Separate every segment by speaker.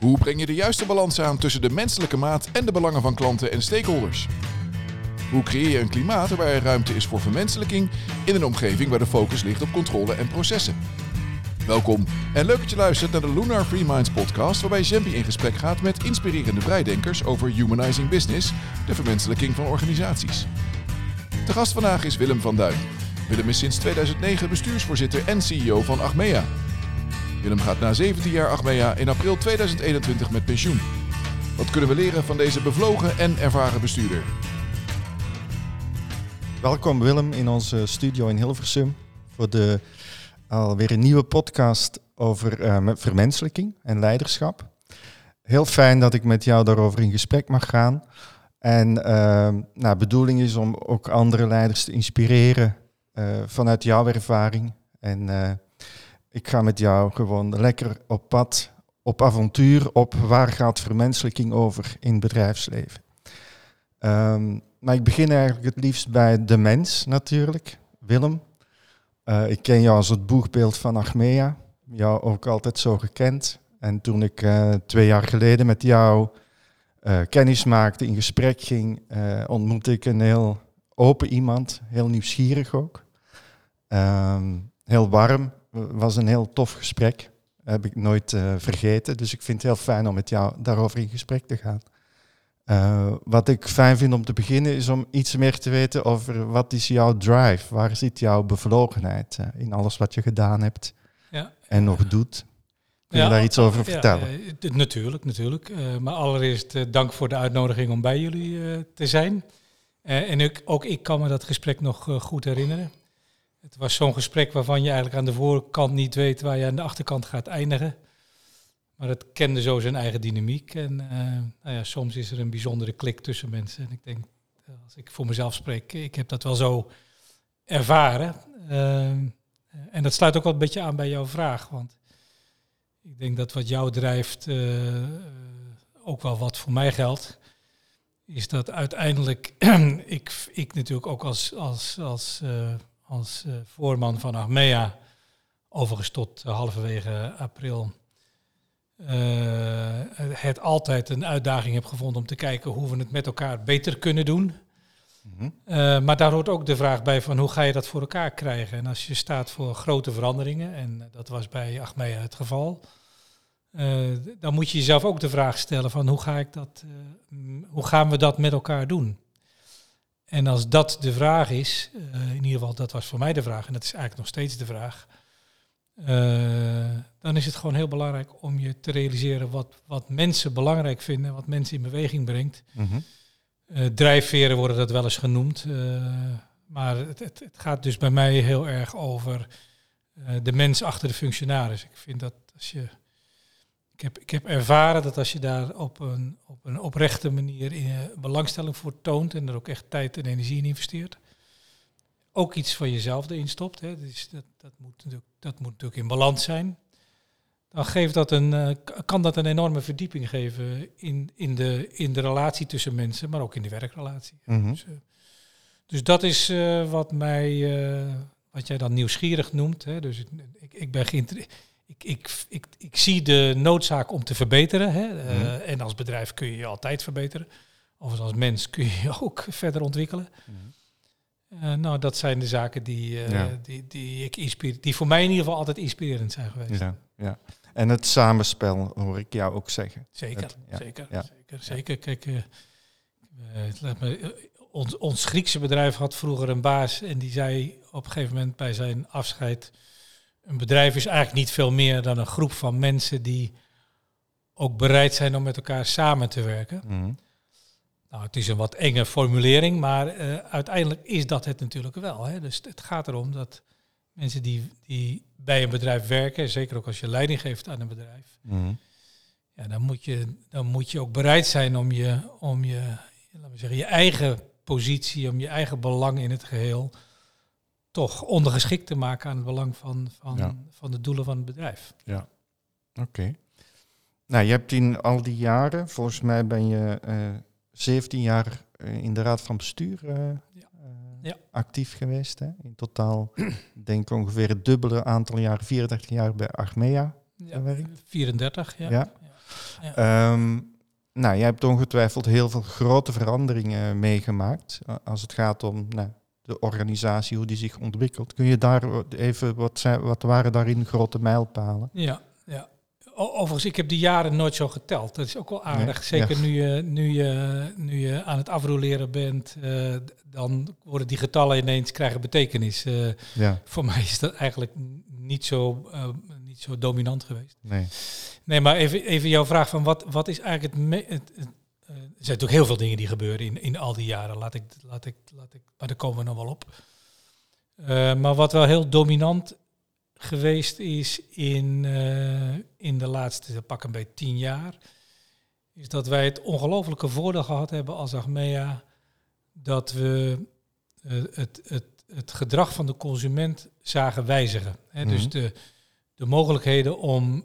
Speaker 1: Hoe breng je de juiste balans aan tussen de menselijke maat en de belangen van klanten en stakeholders? Hoe creëer je een klimaat waar er ruimte is voor vermenselijking in een omgeving waar de focus ligt op controle en processen? Welkom en leuk dat je luistert naar de Lunar Free Minds podcast, waarbij Jambi in gesprek gaat met inspirerende vrijdenkers over humanizing business, de vermenselijking van organisaties. De gast vandaag is Willem van Duin. Willem is sinds 2009 bestuursvoorzitter en CEO van Achmea. Willem gaat na 17 jaar Achmea in april 2021 met pensioen. Wat kunnen we leren van deze bevlogen en ervaren bestuurder?
Speaker 2: Welkom Willem in onze studio in Hilversum voor de alweer een nieuwe podcast over uh, vermenselijking en leiderschap. Heel fijn dat ik met jou daarover in gesprek mag gaan. En uh, nou, bedoeling is om ook andere leiders te inspireren uh, vanuit jouw ervaring. En ik ga met jou gewoon lekker op pad, op avontuur, op waar gaat vermenselijking over in bedrijfsleven. Um, maar ik begin eigenlijk het liefst bij de mens natuurlijk, Willem. Uh, ik ken jou als het boegbeeld van Achmea, jou ook altijd zo gekend. En toen ik uh, twee jaar geleden met jou uh, kennis maakte, in gesprek ging, ontmoette ik een heel open iemand, heel nieuwsgierig ook. Um, heel warm, was een heel tof gesprek. Heb ik nooit uh, vergeten. Dus ik vind het heel fijn om met jou daarover in gesprek te gaan. Uh, wat ik fijn vind om te beginnen is om iets meer te weten over wat is jouw drive? Waar zit jouw bevlogenheid uh, in alles wat je gedaan hebt ja. en nog doet? Kun je ja, daar iets over vertellen?
Speaker 3: Ja, natuurlijk, natuurlijk. maar allereerst dank voor de uitnodiging om bij jullie te zijn. en ik, ook ik kan me dat gesprek nog goed herinneren. Het was zo'n gesprek waarvan je eigenlijk aan de voorkant niet weet waar je aan de achterkant gaat eindigen. Maar het kende zo zijn eigen dynamiek. En uh, nou ja, soms is er een bijzondere klik tussen mensen. En ik denk, eh, als ik voor mezelf spreek, ik heb dat wel zo ervaren. Uh, en dat sluit ook wel een beetje aan bij jouw vraag. Want ik denk dat wat jou drijft, ook wel wat voor mij geldt. Is dat uiteindelijk ik, ik natuurlijk ook als, als, als als uh, voorman van Achmea, overigens tot uh, halverwege april, uh, het altijd een uitdaging heb gevonden om te kijken hoe we het met elkaar beter kunnen doen. -hmm. maar daar hoort ook de vraag bij van hoe ga je dat voor elkaar krijgen? En als je staat voor grote veranderingen, en dat was bij Achmea het geval, dan moet je jezelf ook de vraag stellen van hoe, ga ik dat, hoe gaan we dat met elkaar doen? En als dat de vraag is, uh, in ieder geval dat was voor mij de vraag, en dat is eigenlijk nog steeds de vraag, uh, dan is het gewoon heel belangrijk om je te realiseren wat, wat mensen belangrijk vinden, wat mensen in beweging brengt. Mm -hmm. uh, drijfveren worden dat wel eens genoemd, maar het, het, het, gaat dus bij mij heel erg over de mens achter de functionaris. Ik vind dat als je ik heb, ik heb ervaren dat als je daar op een, op een oprechte manier in, belangstelling voor toont en er ook echt tijd en energie in investeert, ook iets van jezelf erin stopt, hè, dus dat, dat, moet natuurlijk, dat moet natuurlijk in balans zijn, dan geeft dat een, uh, kan dat een enorme verdieping geven in, in, de, in de relatie tussen mensen, maar ook in de werkrelatie. Mm -hmm. dus, uh, dus, dat is uh, wat mij, wat jij dan nieuwsgierig noemt. Hè, dus ik, ik ben geïnteresseerd ik, ik, ik, ik zie de noodzaak om te verbeteren. Hè. Uh, mm. En als bedrijf kun je je altijd verbeteren. Of als mens kun je je ook verder ontwikkelen. Mm. Uh, nou, dat zijn de zaken die, uh, ja. die, die, ik inspireer, die voor mij in ieder geval altijd inspirerend zijn geweest.
Speaker 2: Ja, ja. En het samenspel hoor ik jou ook zeggen.
Speaker 3: Zeker,
Speaker 2: het,
Speaker 3: ja. zeker, ja. zeker, zeker. Kijk, me, ons, ons Griekse bedrijf had vroeger een baas en die zei op een gegeven moment bij zijn afscheid een bedrijf is eigenlijk niet veel meer dan een groep van mensen die ook bereid zijn om met elkaar samen te werken. Mm. Nou, het is een wat enge formulering, maar uh, uiteindelijk is dat het natuurlijk wel. Hè. Dus het gaat erom dat mensen die, die bij een bedrijf werken, zeker ook als je leiding geeft aan een bedrijf, mm. ja, dan, moet je, dan moet je ook bereid zijn om je, om je, laten we zeggen, je eigen positie, om je eigen belang in het geheel toch ondergeschikt te maken aan het belang van, van, van de doelen van het bedrijf.
Speaker 2: Ja, oké. Nou, je hebt in al die jaren, volgens mij ben je uh, eh, 17 jaar eh, in de raad van bestuur uh, ja. Ja. actief geweest. Hè? In totaal denk ik ongeveer het dubbele aantal jaar, 34 jaar bij Achmea.
Speaker 3: Ja, 34, ja.
Speaker 2: ja. Ehm, nou, jij hebt ongetwijfeld heel veel grote veranderingen meegemaakt eh, als het gaat om nou, de organisatie, hoe die zich ontwikkelt. Kun je daar even, wat, zijn, wat waren daarin grote mijlpalen?
Speaker 3: Ja, ja. Overigens, ik heb die jaren nooit zo geteld. Dat is ook wel aardig.
Speaker 2: Nee,
Speaker 3: Zeker
Speaker 2: ja.
Speaker 3: nu, je, nu, je, nu je aan het afroleren bent, eh, dan worden die getallen ineens krijgen betekenis. Eh,
Speaker 2: Ja,
Speaker 3: voor mij is dat eigenlijk niet zo, eh, niet zo dominant geweest.
Speaker 2: nee.
Speaker 3: Nee, maar even, even jouw vraag van wat, wat is eigenlijk het, me- het, het er zijn natuurlijk heel veel dingen die gebeuren in, in al die jaren. Laat ik, laat ik, laat ik, maar daar komen we nog wel op. Eh, maar wat wel heel dominant geweest is in, eh, in de laatste pak een beetje tien jaar, is dat wij het ongelofelijke voordeel gehad hebben als Achmea dat we eh, het, het, het gedrag van de consument zagen wijzigen. Hè, Dus
Speaker 2: Mhm.
Speaker 3: de, de mogelijkheden om,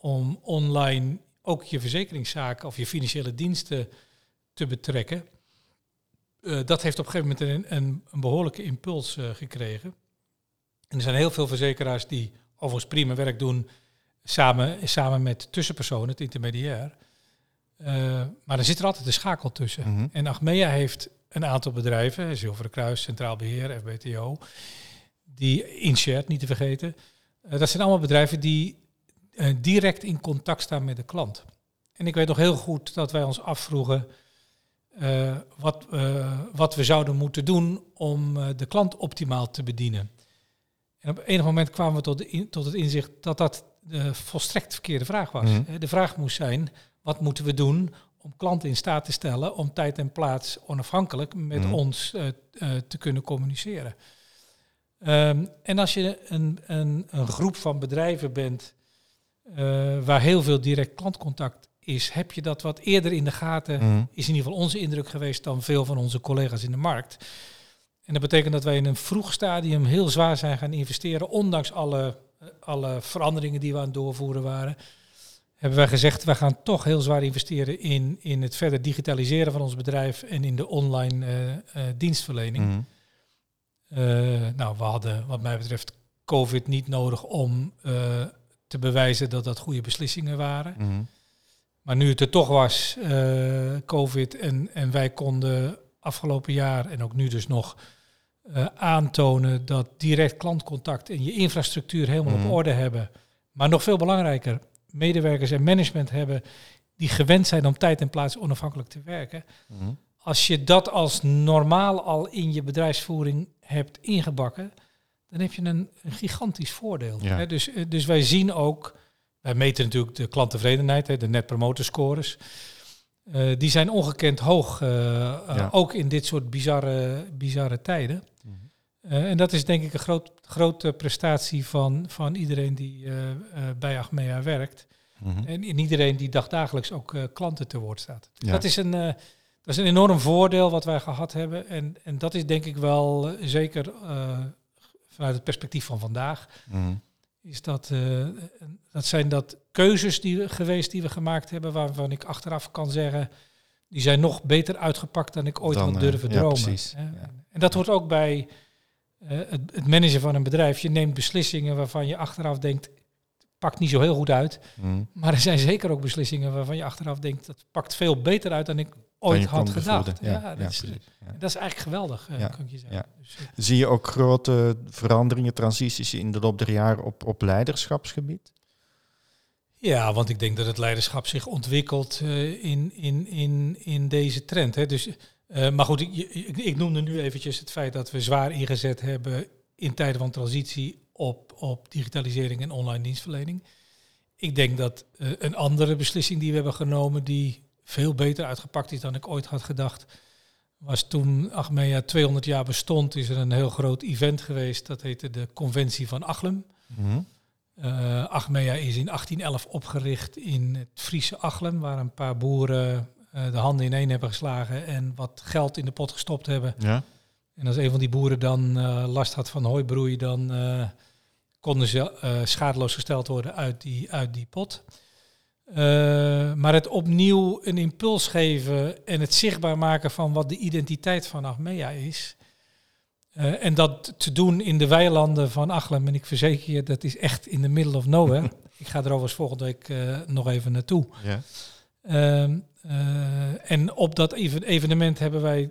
Speaker 3: om online ook je verzekeringszaken of je financiële diensten te betrekken. eh, dat heeft op een gegeven moment een, een, een behoorlijke impuls eh, gekregen. En er zijn heel veel verzekeraars die overigens prima werk doen samen, samen met tussenpersonen, het intermediair. Eh, maar er zit er altijd een schakel tussen.
Speaker 2: Mhm.
Speaker 3: En Achmea heeft een aantal bedrijven, Zilveren Kruis, Centraal Beheer, FBTO, die InShared niet te vergeten. Dat zijn allemaal bedrijven die eh, direct in contact staan met de klant. En ik weet nog heel goed dat wij ons afvroegen eh, wat, eh, wat we zouden moeten doen om de klant optimaal te bedienen. En op enig moment kwamen we tot, de in- tot het inzicht dat dat de volstrekt verkeerde vraag was.
Speaker 2: Mhm.
Speaker 3: De vraag moest zijn, wat moeten we doen om klanten in staat te stellen om tijd en plaats onafhankelijk met
Speaker 2: Mhm.
Speaker 3: ons te kunnen communiceren. Ehm, en als je een, een, een groep van bedrijven bent eh, waar heel veel direct klantcontact is, heb je dat wat eerder in de gaten,
Speaker 2: Mhm.
Speaker 3: is in ieder geval onze indruk geweest dan veel van onze collega's in de markt. En dat betekent dat wij in een vroeg stadium heel zwaar zijn gaan investeren, ondanks alle, eh, alle veranderingen die we aan het doorvoeren waren. Hebben wij gezegd, wij gaan toch heel zwaar investeren in, in het verder digitaliseren van ons bedrijf en in de online eh, dienstverlening.
Speaker 2: Mhm.
Speaker 3: Nou, we hadden wat mij betreft COVID niet nodig om te bewijzen dat dat goede beslissingen waren.
Speaker 2: Mhm.
Speaker 3: Maar nu het er toch was, eh, COVID, en, en wij konden afgelopen jaar en ook nu dus nog eh, aantonen dat direct klantcontact en je infrastructuur helemaal
Speaker 2: Mhm.
Speaker 3: op orde hebben. Maar nog veel belangrijker, medewerkers en management hebben die gewend zijn om tijd en plaats onafhankelijk te werken.
Speaker 2: Mhm.
Speaker 3: Als je dat als normaal al in je bedrijfsvoering hebt ingebakken, dan heb je een, een gigantisch voordeel.
Speaker 2: Ja.
Speaker 3: Hè, dus, eh, dus wij zien ook, wij meten natuurlijk de klanttevredenheid, hè, de net promoter scores. Eh, die zijn ongekend hoog, eh, ook in dit soort bizarre, bizarre tijden.
Speaker 2: Mhm.
Speaker 3: En dat is denk ik een groot, grote prestatie van, van iedereen die bij Achmea werkt.
Speaker 2: Mhm.
Speaker 3: En in iedereen die dagdagelijks ook klanten te woord staat.
Speaker 2: Ja.
Speaker 3: Dat, is een, dat is een enorm voordeel wat wij gehad hebben. En, en dat is denk ik wel zeker vanuit het perspectief van vandaag.
Speaker 2: Mhm.
Speaker 3: Is dat, eh, dat zijn dat keuzes die we, geweest die we gemaakt hebben, waarvan ik achteraf kan zeggen, die zijn nog beter uitgepakt dan ik ooit
Speaker 2: Dan,
Speaker 3: had
Speaker 2: eh,
Speaker 3: durven
Speaker 2: ja,
Speaker 3: dromen.
Speaker 2: precies. Ja.
Speaker 3: En dat hoort ook bij eh, het, het managen van een bedrijf. Je neemt beslissingen waarvan je achteraf denkt, pakt niet zo heel goed uit.
Speaker 2: Mhm.
Speaker 3: Maar er zijn zeker ook beslissingen waarvan je achteraf denkt, dat pakt veel beter uit dan ik ooit had gedacht. Ja,
Speaker 2: Ja,
Speaker 3: dat, is, dat is eigenlijk geweldig,
Speaker 2: Ja,
Speaker 3: kan ik je zeggen. Dus, eh,
Speaker 2: Zie je ook grote veranderingen, transities in de loop der jaren op, op leiderschapsgebied?
Speaker 3: ja, want ik denk dat het leiderschap zich ontwikkelt eh, in, in, in, in deze trend. Hè. Dus, maar goed, ik, ik, ik noemde nu eventjes het feit dat we zwaar ingezet hebben in tijden van transitie op, op digitalisering en online dienstverlening. Ik denk dat een andere beslissing die we hebben genomen, die veel beter uitgepakt is dan ik ooit had gedacht, was toen Achmea 200 jaar bestond, is er een heel groot event geweest. Dat heette de Conventie van Achlem.
Speaker 2: Mhm.
Speaker 3: Eh Achmea is in 1811 opgericht in het Friese Achlem, waar een paar boeren eh, de handen ineen hebben geslagen en wat geld in de pot gestopt hebben.
Speaker 2: Ja.
Speaker 3: En als een van die boeren dan eh, last had van hooibroei, dan konden ze schadeloos gesteld worden uit die, uit die pot. Eh, maar het opnieuw een impuls geven en het zichtbaar maken van wat de identiteit van Achmea is. Eh, en dat te doen in de weilanden van Achlem. En ik verzeker je, dat is echt in the middle of nowhere. ik ga er overigens volgende week eh, nog even naartoe.
Speaker 2: Ja.
Speaker 3: Ehm, eh, en op dat even- evenement hebben wij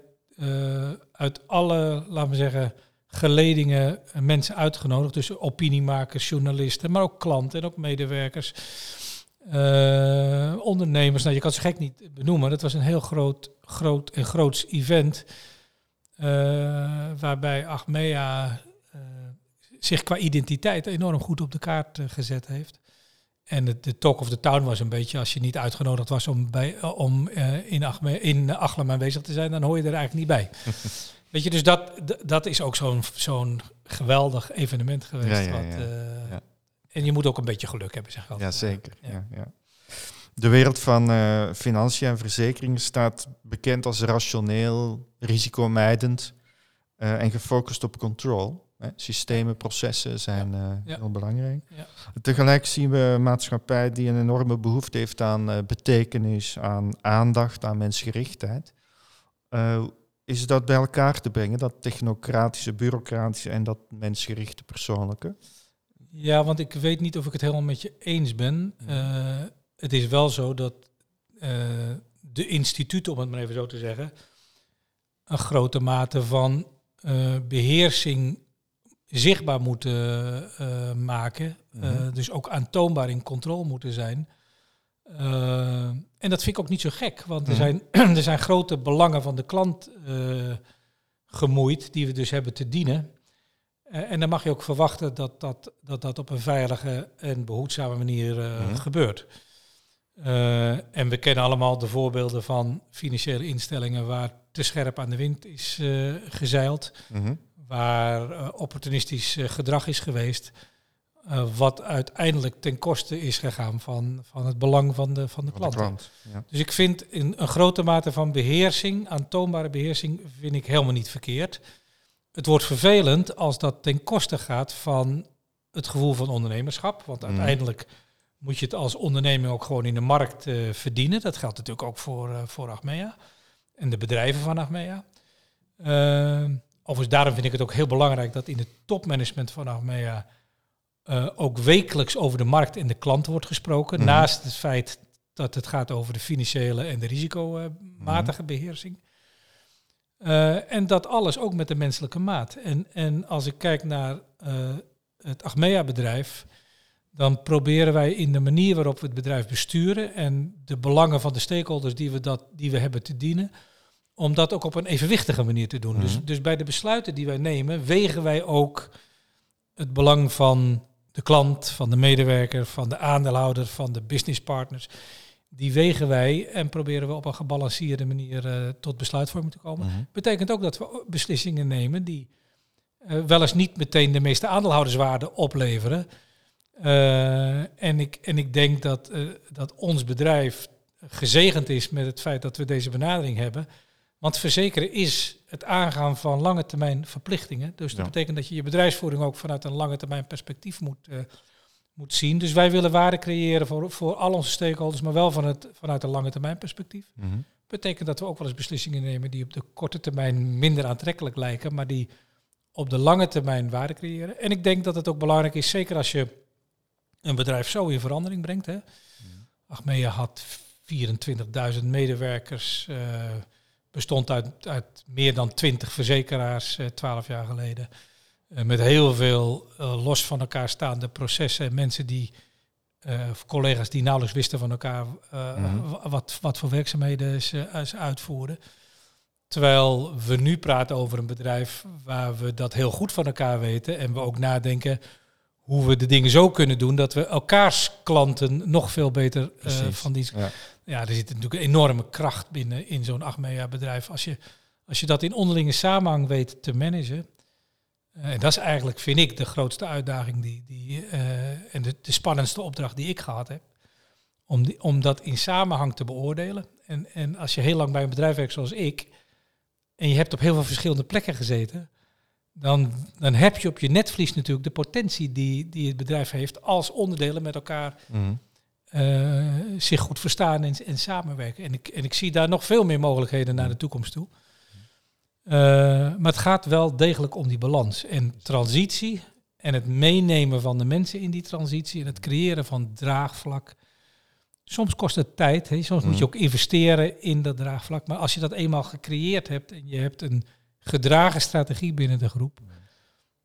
Speaker 3: uit alle, laten we zeggen, geledingen mensen uitgenodigd. Dus opiniemakers, journalisten, maar ook klanten en ook medewerkers. Eh, ondernemers, nou je kan ze gek niet benoemen. Dat was een heel groot, groot en groots event. eh, waarbij Achmea eh, zich qua identiteit enorm goed op de kaart gezet heeft. En de, de talk of the town was een beetje, als je niet uitgenodigd was om, bij, om in, Achme, in Achlem aanwezig te zijn, dan hoor je er eigenlijk niet bij. Weet je, dus dat, dat is ook zo'n zo'n geweldig evenement geweest.
Speaker 2: Ja, ja, Ja.
Speaker 3: En je moet ook een beetje geluk hebben, zeg ik altijd.
Speaker 2: Ja, zeker.
Speaker 3: Ja.
Speaker 2: Ja. De wereld van eh, financiën en verzekeringen staat bekend als rationeel, risicomijdend eh, en gefocust op control. Hè. Systemen, processen zijn eh, heel belangrijk.
Speaker 3: Ja.
Speaker 2: Tegelijk zien we een maatschappij die een enorme behoefte heeft aan betekenis, aan aandacht, aan mensgerichtheid. Is dat bij elkaar te brengen, dat technocratische, bureaucratische en dat mensgerichte persoonlijke?
Speaker 3: Ja, want ik weet niet of ik het helemaal met je eens ben. Eh, het is wel zo dat eh, de instituten, om het maar even zo te zeggen, een grote mate van eh, beheersing zichtbaar moeten maken.
Speaker 2: Mhm.
Speaker 3: dus ook aantoonbaar in controle moeten zijn. En dat vind ik ook niet zo gek, want er,
Speaker 2: Mhm.
Speaker 3: zijn, er zijn grote belangen van de klant gemoeid, die we dus hebben te dienen. Eh, en dan mag je ook verwachten dat dat, dat, dat op een veilige en behoedzame manier eh,
Speaker 2: Mhm.
Speaker 3: gebeurt. Eh, en we kennen allemaal de voorbeelden van financiële instellingen waar te scherp aan de wind is gezeild,
Speaker 2: Mhm.
Speaker 3: waar opportunistisch gedrag is geweest, wat uiteindelijk ten koste is gegaan van, van het belang van de, van de
Speaker 2: Van de
Speaker 3: klant.
Speaker 2: klant. Ja.
Speaker 3: Dus ik vind in een grote mate van beheersing, aantoonbare beheersing, vind ik helemaal niet verkeerd. Het wordt vervelend als dat ten koste gaat van het gevoel van ondernemerschap. Want
Speaker 2: Mhm.
Speaker 3: uiteindelijk moet je het als onderneming ook gewoon in de markt eh, verdienen. Dat geldt natuurlijk ook voor, eh, voor Achmea en de bedrijven van Achmea. Uh, overigens, daarom vind ik het ook heel belangrijk dat in het topmanagement van Achmea eh, ook wekelijks over de markt en de klant wordt gesproken.
Speaker 2: Mhm.
Speaker 3: Naast het feit dat het gaat over de financiële en de risicomatige beheersing. Eh, en dat alles ook met de menselijke maat. En, en als ik kijk naar eh, het Achmea-bedrijf, dan proberen wij in de manier waarop we het bedrijf besturen en de belangen van de stakeholders die we, dat, die we hebben te dienen, om dat ook op een evenwichtige manier te doen. dus,
Speaker 2: Mhm.
Speaker 3: dus bij de besluiten die wij nemen, wegen wij ook het belang van de klant, van de medewerker, van de aandeelhouder, van de businesspartners. Die wegen wij en proberen we op een gebalanceerde manier eh, tot besluitvorming te komen.
Speaker 2: Mhm.
Speaker 3: Betekent ook dat we beslissingen nemen die eh, wel eens niet meteen de meeste aandeelhouderswaarde opleveren. Eh, en, ik, en ik denk dat, dat ons bedrijf gezegend is met het feit dat we deze benadering hebben. Want verzekeren is het aangaan van lange termijn verplichtingen. Dus dat
Speaker 2: Ja.
Speaker 3: betekent dat je je bedrijfsvoering ook vanuit een lange termijn perspectief moet, moet zien. Dus wij willen waarde creëren voor, voor al onze stakeholders, maar wel van het, vanuit een lange termijn perspectief.
Speaker 2: Mhm.
Speaker 3: Betekent dat we ook wel eens beslissingen nemen die op de korte termijn minder aantrekkelijk lijken, maar die op de lange termijn waarde creëren. En ik denk dat het ook belangrijk is, zeker als je een bedrijf zo in verandering brengt. Hè. Achmea had 24.000 medewerkers, eh, bestond uit, uit meer dan 20 verzekeraars eh 12 jaar geleden. Eh, met heel veel eh, los van elkaar staande processen en mensen die, eh, of collega's die nauwelijks wisten van elkaar
Speaker 2: Mhm.
Speaker 3: wa- wat, wat voor werkzaamheden ze, ze uitvoerden. Terwijl we nu praten over een bedrijf waar we dat heel goed van elkaar weten en we ook nadenken hoe we de dingen zo kunnen doen dat we elkaars klanten nog veel beter
Speaker 2: Precies.
Speaker 3: van die.
Speaker 2: Ja.
Speaker 3: Ja, er zit natuurlijk een enorme kracht binnen in zo'n Achmea bedrijf. Als je, als je dat in onderlinge samenhang weet te managen. Eh, en dat is eigenlijk, vind ik, de grootste uitdaging die, die, eh, en de, de spannendste opdracht die ik gehad heb. Om, die, om dat in samenhang te beoordelen. En, en als je heel lang bij een bedrijf werkt zoals ik, en je hebt op heel veel verschillende plekken gezeten, dan, dan heb je op je netvlies natuurlijk de potentie die, die het bedrijf heeft als onderdelen met elkaar
Speaker 2: Mhm.
Speaker 3: eh, zich goed verstaan en, en samenwerken. En ik, en ik zie daar nog veel meer mogelijkheden naar de toekomst toe. Eh, maar het gaat wel degelijk om die balans. En transitie en het meenemen van de mensen in die transitie en het creëren van draagvlak. Soms kost het tijd, hè? soms moet je
Speaker 2: Mm.
Speaker 3: ook investeren in dat draagvlak. Maar als je dat eenmaal gecreëerd hebt en je hebt een gedragen strategie binnen de groep,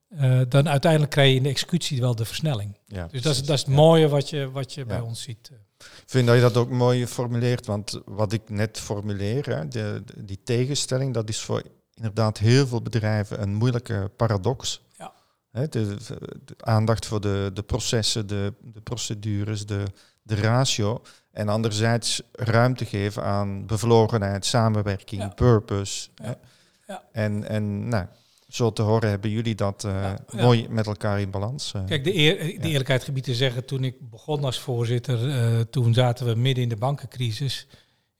Speaker 3: eh, dan uiteindelijk krijg je in de executie wel de versnelling.
Speaker 2: Ja,
Speaker 3: Dus dat is, dat is het mooie wat je, wat je
Speaker 2: Ja.
Speaker 3: bij ons ziet.
Speaker 2: Ik vind dat je dat ook mooi formuleert, want wat ik net formuleer, hè, de- die tegenstelling, dat is voor inderdaad heel veel bedrijven een moeilijke paradox.
Speaker 3: Ja.
Speaker 2: De, de aandacht voor de, de processen, de, de procedures, de, de ratio. En anderzijds ruimte geven aan bevlogenheid, samenwerking,
Speaker 3: Ja.
Speaker 2: purpose.
Speaker 3: Ja.
Speaker 2: En, en nou, zo te horen hebben jullie dat eh, mooi met elkaar in balans. eh.
Speaker 3: Kijk, de, eer, de eerlijkheid gebied te zeggen, toen ik begon als voorzitter, eh, toen zaten we midden in de bankencrisis.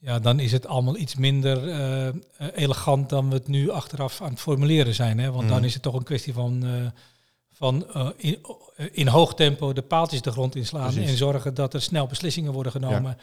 Speaker 3: Ja, dan is het allemaal iets minder eh, elegant dan we het nu achteraf aan het formuleren zijn. Hè? Want dan
Speaker 2: Mhm.
Speaker 3: is het toch een kwestie van, eh, van eh, in, in hoog tempo de paaltjes de grond inslaan
Speaker 2: Precies.
Speaker 3: en zorgen dat er snel beslissingen worden genomen.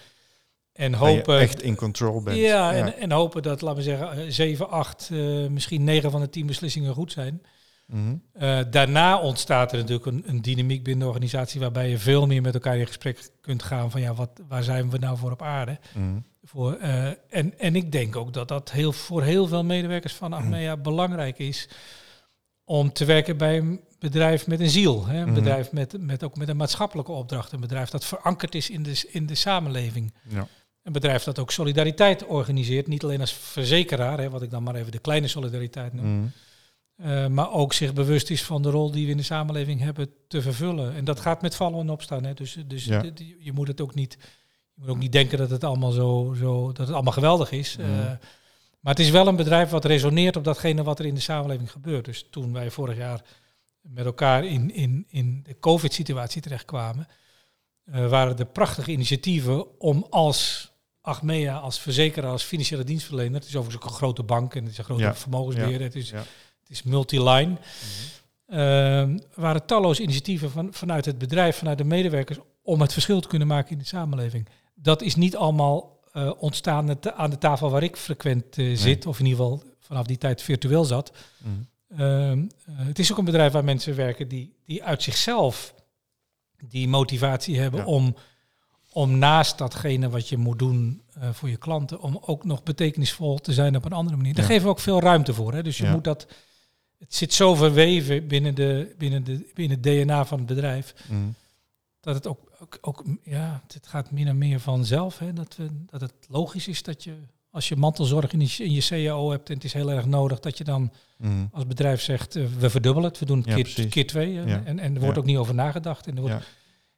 Speaker 3: En
Speaker 2: Dat je
Speaker 3: hopen,
Speaker 2: echt in control bent.
Speaker 3: ja, En, en hopen dat, laten we zeggen, eh, 7, 8, eh, misschien 9 van de 10 beslissingen goed zijn.
Speaker 2: Mhm.
Speaker 3: Eh, daarna ontstaat er natuurlijk een, een dynamiek binnen de organisatie waarbij je veel meer met elkaar in gesprek kunt gaan van ja, wat, waar zijn we nou voor op aarde?
Speaker 2: Mhm.
Speaker 3: Voor, eh, en, en ik denk ook dat dat heel, voor heel veel medewerkers van Achmea belangrijk is om te werken bij een bedrijf met een ziel. Hè? Een
Speaker 2: Mhm.
Speaker 3: bedrijf met, met ook met een maatschappelijke opdracht. Een bedrijf dat verankerd is in de, in de samenleving.
Speaker 2: Ja.
Speaker 3: Een bedrijf dat ook solidariteit organiseert. Niet alleen als verzekeraar, hè, wat ik dan maar even de kleine solidariteit noem.
Speaker 2: Mhm.
Speaker 3: Uh, maar ook zich bewust is van de rol die we in de samenleving hebben te vervullen. En dat gaat met vallen en opstaan. Hè. Dus, dus
Speaker 2: Ja.
Speaker 3: dit- je moet het ook niet, je moet ook niet denken dat het allemaal zo, zo dat het allemaal geweldig is.
Speaker 2: Mhm.
Speaker 3: Uh, maar het is wel een bedrijf wat resoneert op datgene wat er in de samenleving gebeurt. Dus toen wij vorig jaar met elkaar in, in, in de COVID-situatie terechtkwamen, uh, waren er prachtige initiatieven om als Achmea, als verzekeraar, als financiële dienstverlener, het is overigens ook een grote bank en het is een grote
Speaker 2: Ja.
Speaker 3: vermogensbeheerder, het is
Speaker 2: Ja.
Speaker 3: Het is multiline. Uh, waren talloze initiatieven van, vanuit het bedrijf, vanuit de medewerkers, om het verschil te kunnen maken in de samenleving. Dat is niet allemaal uh, ontstaan aan de tafel waar ik frequent uh, zit, of in ieder geval vanaf die tijd virtueel zat.
Speaker 2: Mm.
Speaker 3: het is ook een bedrijf waar mensen werken die, die uit zichzelf die motivatie hebben
Speaker 2: Ja.
Speaker 3: om, om naast datgene wat je moet doen uh, voor je klanten, om ook nog betekenisvol te zijn op een andere manier. Daar
Speaker 2: Ja.
Speaker 3: geven we ook veel ruimte voor. Hè? Dus je
Speaker 2: Ja.
Speaker 3: moet dat. Het zit zo verweven binnen, de, binnen, de, binnen het DNA van het bedrijf.
Speaker 2: Mm.
Speaker 3: Dat het ook, ook, ook ja, het gaat min en meer vanzelf. Hè? Dat, we, dat het logisch is dat je, als je mantelzorg in je, in je CAO hebt en het is heel erg nodig, dat je dan
Speaker 2: Mm.
Speaker 3: als bedrijf zegt, uh, we verdubbelen het, we doen het
Speaker 2: Ja,
Speaker 3: keer,
Speaker 2: precies.
Speaker 3: keer twee. En,
Speaker 2: Ja.
Speaker 3: en, en er wordt
Speaker 2: Ja.
Speaker 3: ook niet over nagedacht. En er wordt,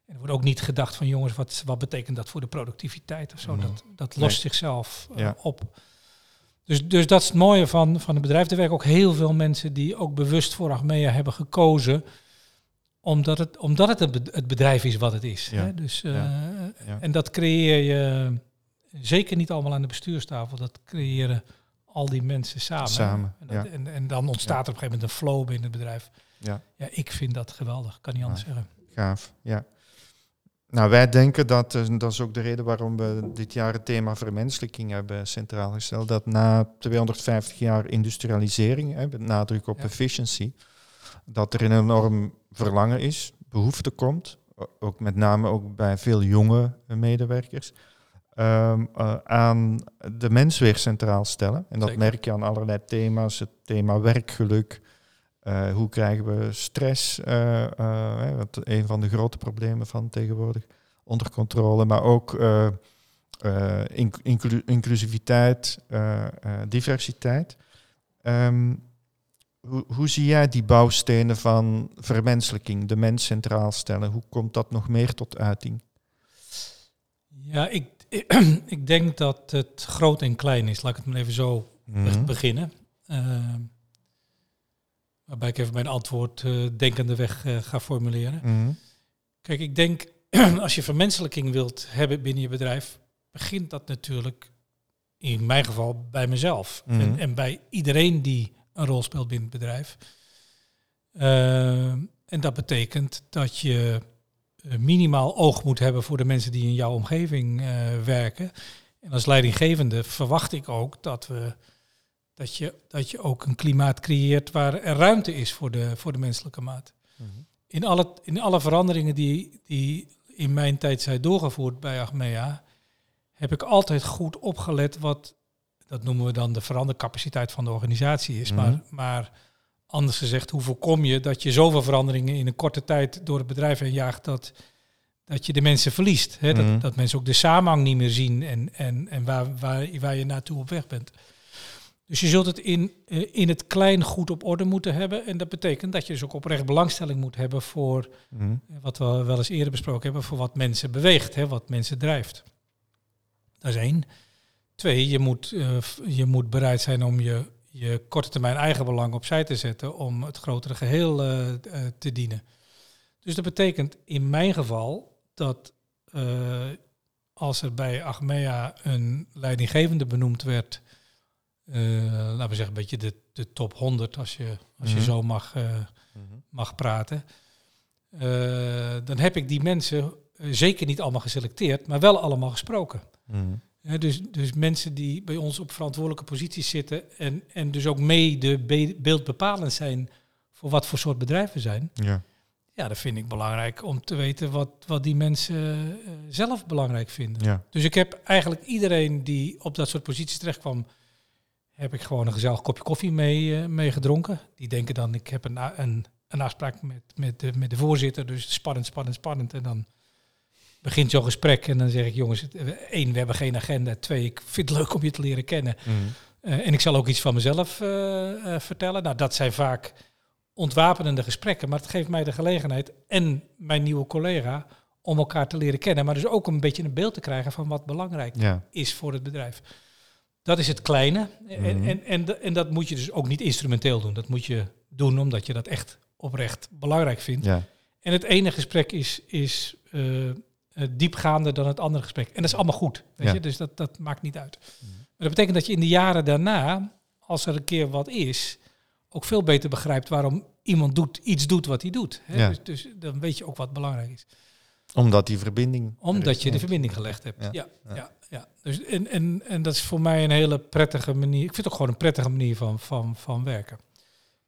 Speaker 3: en er wordt ook niet gedacht van jongens, wat, wat betekent dat voor de productiviteit of zo.
Speaker 2: Mhm.
Speaker 3: Dat, dat
Speaker 2: Nee.
Speaker 3: lost zichzelf uh,
Speaker 2: Ja.
Speaker 3: op. Dus, dus dat is het mooie van, van het bedrijf. Er werken ook heel veel mensen die ook bewust voor Achmea hebben gekozen. Omdat het, omdat het het bedrijf is wat het is.
Speaker 2: Ja.
Speaker 3: Hè? Dus, uh,
Speaker 2: Ja.
Speaker 3: En dat creëer je zeker niet allemaal aan de bestuurstafel. Dat creëren al die mensen samen.
Speaker 2: Samen,
Speaker 3: En, dat- en, en dan ontstaat er op een gegeven moment een flow binnen het bedrijf.
Speaker 2: Ja.
Speaker 3: Ja, ik vind dat geweldig. Kan niet anders zeggen.
Speaker 2: Gaaf, ja. Nou, wij denken dat, eh, dat is ook de reden waarom we dit jaar het thema vermenselijking hebben centraal gesteld, dat na 250 jaar industrialisering, hè, met nadruk op
Speaker 3: Ja.
Speaker 2: efficiency, dat er een enorm verlangen is, behoefte komt, ook met name ook bij veel jonge medewerkers, ehm, eh, aan de mens weer centraal stellen. En dat
Speaker 3: Zeker.
Speaker 2: merk je aan allerlei thema's, het thema werkgeluk, uh, hoe krijgen we stress? Uh, uh, wat een van de grote problemen van tegenwoordig onder controle, maar ook inc inclu inclusiviteit, diversiteit. Um, hoe, hoe zie jij die bouwstenen van vermenselijking, de mens centraal stellen? Hoe komt dat nog meer tot uiting?
Speaker 3: Ja, ik, ik, ik denk dat het groot en klein is. Laat ik het maar even zo mm -hmm. beginnen. Waarbij ik even mijn antwoord uh, denkende weg uh, ga formuleren.
Speaker 2: Mm -hmm.
Speaker 3: Kijk, ik denk als je vermenselijking wilt hebben binnen je bedrijf, begint dat natuurlijk in mijn geval bij mezelf.
Speaker 2: Mhm.
Speaker 3: Mm -hmm. en, en, bij iedereen die een rol speelt binnen het bedrijf. Uh, en dat betekent dat je eh, minimaal oog moet hebben voor de mensen die in jouw omgeving werken. En als leidinggevende verwacht ik ook dat we dat je, dat je ook een klimaat creëert waar er ruimte is voor de, voor de menselijke maat.
Speaker 2: Mhm.
Speaker 3: In alle, in alle veranderingen die, die in mijn tijd zijn doorgevoerd bij Achmea, heb ik altijd goed opgelet wat, dat noemen we dan de verandercapaciteit van de organisatie is.
Speaker 2: Mhm.
Speaker 3: maar, maar anders gezegd, hoe voorkom je dat je zoveel veranderingen in een korte tijd door het bedrijf heen jaagt dat, dat je de mensen verliest. Hè? Dat,
Speaker 2: Mhm.
Speaker 3: dat mensen ook de samenhang niet meer zien en, en, en waar, waar, waar je naartoe op weg bent. Dus je zult het in, eh, in het klein goed op orde moeten hebben. En dat betekent dat je dus ook oprecht belangstelling moet hebben voor
Speaker 2: Mhm.
Speaker 3: wat we wel eens eerder besproken hebben, voor wat mensen beweegt, hè, wat mensen drijft. Dat is één. Twee, je moet, eh, je moet bereid zijn om je, je korte termijn eigen belang opzij te zetten om het grotere geheel eh, eh, te dienen. Dus dat betekent in mijn geval dat eh, als er bij Achmea een leidinggevende benoemd werd, eh, laten we zeggen een beetje de, de top 100 als je, als je
Speaker 2: Mhm.
Speaker 3: zo mag, eh, mag praten, eh, dan heb ik die mensen eh, zeker niet allemaal geselecteerd, maar wel allemaal gesproken.
Speaker 2: Mhm.
Speaker 3: Dus, dus mensen die bij ons op verantwoordelijke posities zitten en, en dus ook mee de be- beeldbepalend zijn voor wat voor soort bedrijven zijn.
Speaker 2: Ja.
Speaker 3: Ja, dat vind ik belangrijk om te weten wat, wat die mensen eh, zelf belangrijk vinden.
Speaker 2: Ja.
Speaker 3: Dus ik heb eigenlijk iedereen die op dat soort posities terechtkwam, heb ik gewoon een gezellig kopje koffie mee, eh, mee gedronken. Die denken dan, ik heb een, een, een afspraak met, met, de, met de voorzitter, dus spannend, spannend, spannend. En dan begint zo'n gesprek en dan zeg ik, jongens, eh, één, we hebben geen agenda. Twee, ik vind het leuk om je te leren kennen.
Speaker 2: Mhm.
Speaker 3: Eh, en ik zal ook iets van mezelf vertellen. Nou, dat zijn vaak ontwapenende gesprekken, maar het geeft mij de gelegenheid en mijn nieuwe collega om elkaar te leren kennen, maar dus ook een beetje een beeld te krijgen van wat belangrijk
Speaker 2: Ja.
Speaker 3: is voor het bedrijf. Dat is het kleine. En,
Speaker 2: Mhm.
Speaker 3: en, en, en dat moet je dus ook niet instrumenteel doen. Dat moet je doen omdat je dat echt oprecht belangrijk vindt.
Speaker 2: Ja.
Speaker 3: En het ene gesprek is, is eh, diepgaander dan het andere gesprek. En dat is allemaal goed. Weet
Speaker 2: Ja.
Speaker 3: je? Dus dat, dat maakt niet uit. Maar dat betekent dat je in de jaren daarna, als er een keer wat is, ook veel beter begrijpt waarom iemand doet, iets doet wat hij doet. Hè?
Speaker 2: Ja.
Speaker 3: Dus, dus dan weet je ook wat belangrijk is.
Speaker 2: Omdat die verbinding. er
Speaker 3: Omdat je de verbinding gelegd hebt. Ja.
Speaker 2: Ja,
Speaker 3: ja. Dus en, en, en dat is voor mij een hele prettige manier. Ik vind het ook gewoon een prettige manier van, van, van werken.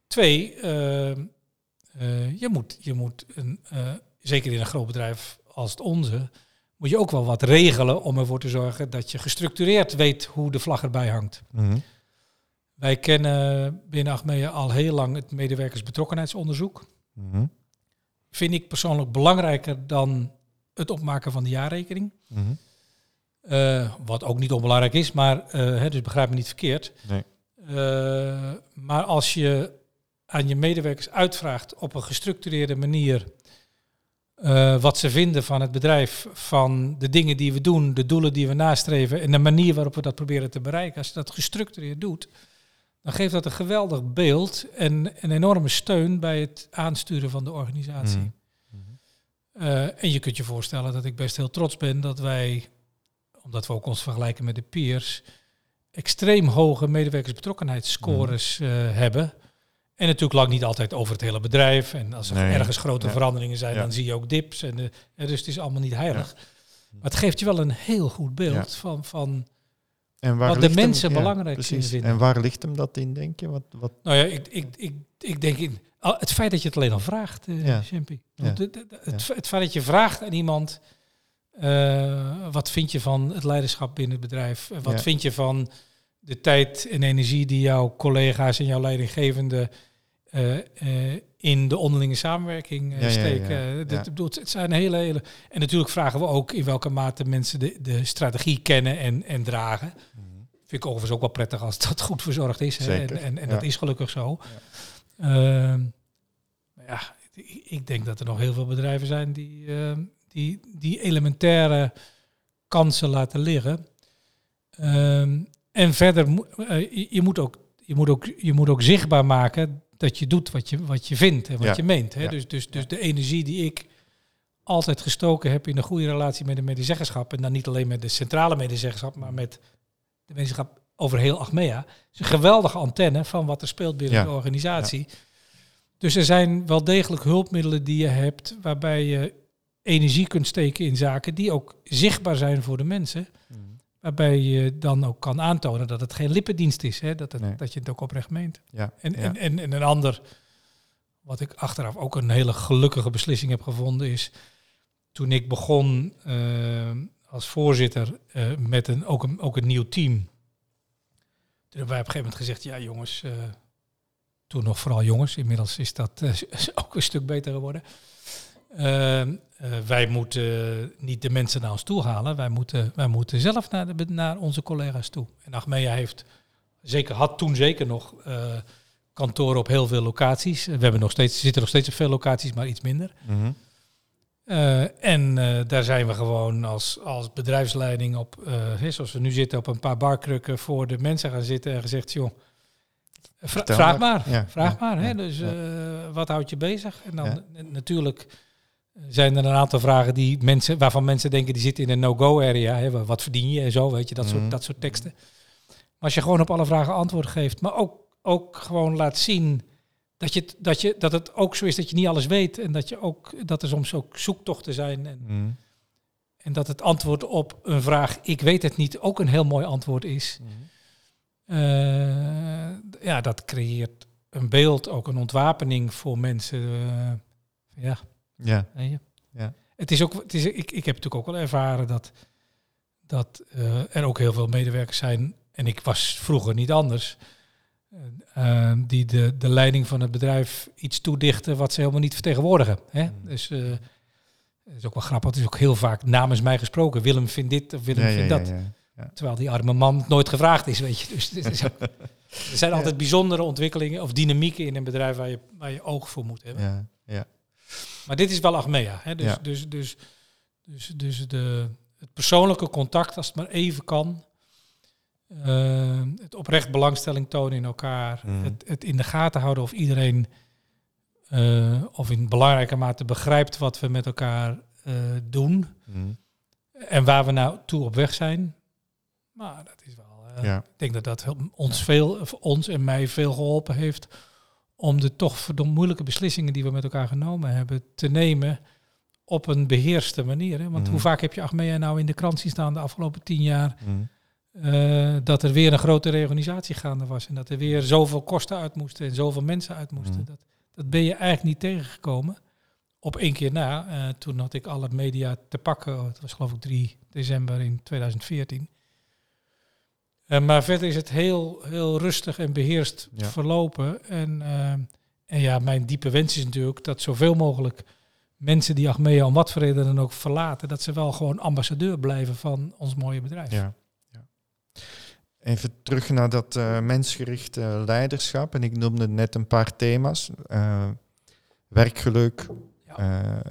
Speaker 3: Twee, eh, eh, je moet, je moet een, eh, zeker in een groot bedrijf als het onze, moet je ook wel wat regelen om ervoor te zorgen dat je gestructureerd weet hoe de vlag erbij hangt.
Speaker 2: Mhm.
Speaker 3: Wij kennen binnen Achmea al heel lang het medewerkersbetrokkenheidsonderzoek.
Speaker 2: Mhm.
Speaker 3: Vind ik persoonlijk belangrijker dan het opmaken van de jaarrekening.
Speaker 2: Mhm.
Speaker 3: Eh, wat ook niet onbelangrijk is, maar eh, hè, dus begrijp me niet verkeerd.
Speaker 2: Nee.
Speaker 3: Eh, maar als je aan je medewerkers uitvraagt op een gestructureerde manier wat ze vinden van het bedrijf, van de dingen die we doen, de doelen die we nastreven en de manier waarop we dat proberen te bereiken, als je dat gestructureerd doet, dan geeft dat een geweldig beeld en een enorme steun bij het aansturen van de organisatie. Eh, en je kunt je voorstellen dat ik best heel trots ben dat wij, omdat we ook ons vergelijken met de peers, extreem hoge medewerkersbetrokkenheidsscores
Speaker 2: Mhm.
Speaker 3: eh, hebben. En natuurlijk lang niet altijd over het hele bedrijf. En als er
Speaker 2: Nee.
Speaker 3: ergens grote
Speaker 2: Ja.
Speaker 3: veranderingen zijn,
Speaker 2: Ja.
Speaker 3: dan zie je ook dips. En, hè, dus het is allemaal niet heilig. Maar het geeft je wel een heel goed beeld van, van
Speaker 2: En waar
Speaker 3: Wat de
Speaker 2: ligt hem-
Speaker 3: mensen belangrijk
Speaker 2: precies.
Speaker 3: vinden.
Speaker 2: En waar ligt hem dat in, denk je? Wat, wat,
Speaker 3: Nou ja, ik, ik, ik, ik denk in, het feit dat je het alleen al vraagt. Champy. Het, het, het feit dat je vraagt aan iemand, eh, wat vind je van het leiderschap binnen het bedrijf? Eh, Wat
Speaker 2: Ja.
Speaker 3: vind je van de tijd en energie die jouw collega's en jouw leidinggevende eh, in de onderlinge samenwerking
Speaker 2: Ja,
Speaker 3: steken?
Speaker 2: ja.
Speaker 3: Ik bedoel, het zijn hele, hele... En natuurlijk vragen we ook in welke mate mensen de, de strategie kennen en, en dragen. Vind ik overigens ook wel prettig als dat goed verzorgd is. Hè? En, en, dat is gelukkig zo. Ehm, ja, ik, ik denk dat er nog heel veel bedrijven zijn die, ehm, die, die elementaire kansen laten liggen. Ehm, en verder, eh, je, moet ook, je, moet ook, je moet ook zichtbaar maken dat je doet wat je, wat je vindt en wat
Speaker 2: Ja.
Speaker 3: je meent. Hè?
Speaker 2: Ja.
Speaker 3: Dus, dus, dus de energie die ik altijd gestoken heb in een goede relatie met de medezeggenschap. En dan niet alleen met de centrale medezeggenschap, maar met de medezeggenschap over heel Achmea. is een geweldige antenne van wat er speelt binnen
Speaker 2: Ja.
Speaker 3: de organisatie. Dus er zijn wel degelijk hulpmiddelen die je hebt waarbij je energie kunt steken in zaken die ook zichtbaar zijn voor de mensen. Waarbij je dan ook kan aantonen dat het geen lippendienst is. Hè? Dat, het,
Speaker 2: Nee.
Speaker 3: dat je het ook oprecht meent.
Speaker 2: Ja.
Speaker 3: En,
Speaker 2: ja.
Speaker 3: en, en, en een ander wat ik achteraf ook een hele gelukkige beslissing heb gevonden, is toen ik begon eh, als voorzitter uh, met een, ook, een, ook een nieuw team. Toen hebben wij op een gegeven moment gezegd, ja jongens, uh, toen nog vooral jongens, inmiddels is dat ook een stuk beter geworden. Wij moeten niet de mensen naar ons toe halen, wij moeten, wij moeten zelf naar, de, naar onze collega's toe. En Achmea heeft, zeker, had toen zeker nog kantoren op heel veel locaties. We hebben nog steeds, zitten nog steeds op veel locaties, maar iets minder.
Speaker 2: Mhm.
Speaker 3: Uh, en uh, daar zijn we gewoon als, als bedrijfsleiding op, uh, zoals we nu zitten, op een paar barkrukken voor de mensen gaan zitten en gezegd, joh, vra vraag maar,
Speaker 2: Ja,
Speaker 3: vraag
Speaker 2: ja,
Speaker 3: maar. Hè?
Speaker 2: ja,
Speaker 3: Dus wat houdt je bezig? En dan natuurlijk zijn er een aantal vragen die mensen, waarvan mensen denken die zitten in een no-go area. Hè? Wat verdien je en zo, weet je, dat,
Speaker 2: Mhm.
Speaker 3: soort, dat soort teksten. Maar als je gewoon op alle vragen antwoord geeft, maar ook, ook gewoon laat zien dat, je, dat, je, dat het ook zo is dat je niet alles weet. En dat, je ook, dat er soms ook zoektochten zijn. En,
Speaker 2: Mhm.
Speaker 3: en dat het antwoord op een vraag, ik weet het niet, ook een heel mooi antwoord is. Eh, ja, dat creëert een beeld, ook een ontwapening voor mensen. eh, ja,
Speaker 2: Ja. Ja.
Speaker 3: Het is ook, het is, ik, ik heb natuurlijk ook wel ervaren dat, dat eh, er ook heel veel medewerkers zijn, en ik was vroeger niet anders, eh, eh, die de, de leiding van het bedrijf iets toedichten wat ze helemaal niet vertegenwoordigen. Hè?
Speaker 2: Mm.
Speaker 3: Dus het is ook wel grappig, het is ook heel vaak namens mij gesproken. Willem vindt dit of Willem
Speaker 2: ja, ja,
Speaker 3: vindt
Speaker 2: ja,
Speaker 3: dat.
Speaker 2: ja.
Speaker 3: Terwijl die arme man nooit gevraagd is, weet je. Dus is ook- er zijn altijd bijzondere ontwikkelingen of dynamieken in een bedrijf waar je, waar je oog voor moet hebben. Maar dit is wel Achmea. Hè? Dus,
Speaker 2: Ja.
Speaker 3: dus, dus, dus, dus de, het persoonlijke contact, als het maar even kan. Eh, het oprecht belangstelling tonen in elkaar.
Speaker 2: Mhm.
Speaker 3: Het, het in de gaten houden of iedereen, eh, of in belangrijke mate begrijpt wat we met elkaar eh, doen.
Speaker 2: Mhm.
Speaker 3: En waar we nou toe op weg zijn. Maar dat is wel.
Speaker 2: Ja.
Speaker 3: Ik denk dat dat ons, veel, ons en mij veel geholpen heeft. Om de toch verdomd moeilijke beslissingen die we met elkaar genomen hebben te nemen. op een beheerste manier. Hè? Want
Speaker 2: Mhm.
Speaker 3: hoe vaak heb je Achmea nou in de krant zien staan de afgelopen tien jaar.
Speaker 2: Mhm.
Speaker 3: eh, dat er weer een grote reorganisatie gaande was. En dat er weer zoveel kosten uit moesten en zoveel mensen uit moesten.
Speaker 2: Mhm.
Speaker 3: Dat, dat ben je eigenlijk niet tegengekomen. Op één keer na, eh, toen had ik alle media te pakken. Het was geloof ik 3 december in 2014. Eh, maar verder is het heel, heel rustig en beheerst
Speaker 2: Ja.
Speaker 3: verlopen. En, eh, en ja, mijn diepe wens is natuurlijk dat zoveel mogelijk mensen die Achmea om wat voor reden dan ook verlaten, dat ze wel gewoon ambassadeur blijven van ons mooie bedrijf.
Speaker 2: Ja. ja. Even terug naar dat eh, mensgerichte leiderschap. En ik noemde net een paar thema's. Eh, werkgeluk,
Speaker 3: Ja.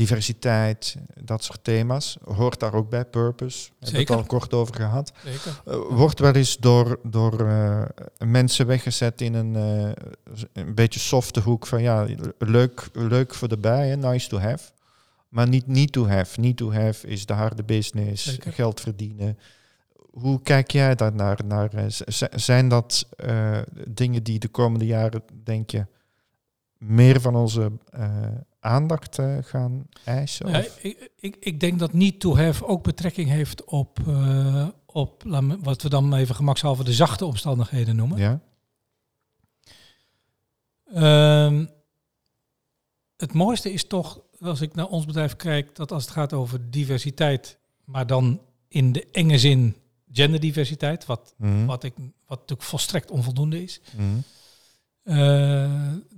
Speaker 2: Diversiteit, dat soort thema's. Hoort daar ook bij, purpose. Hebben het
Speaker 3: Zeker.
Speaker 2: al kort over gehad.
Speaker 3: Zeker.
Speaker 2: Eh, wordt wel eens door, door eh, mensen weggezet in een, eh, een beetje softe hoek van ja, leuk, leuk voor de bij, hè, nice to have. Maar niet need to have. Need to have is de harde business,
Speaker 3: Zeker.
Speaker 2: geld verdienen. Hoe kijk jij daar naar? naar zijn dat dingen die de komende jaren, denk je, meer van onze aandacht eh, gaan eisen?
Speaker 3: Ja, ik, ik, ik denk dat need to have ook betrekking heeft op, eh, op wat we dan even gemakshalve de zachte omstandigheden noemen.
Speaker 2: ja?
Speaker 3: Ehm, het mooiste is toch, als ik naar ons bedrijf kijk, dat als het gaat over diversiteit, maar dan in de enge zin genderdiversiteit, wat,
Speaker 2: Mhm.
Speaker 3: wat, ik, wat natuurlijk volstrekt onvoldoende is.
Speaker 2: Mhm.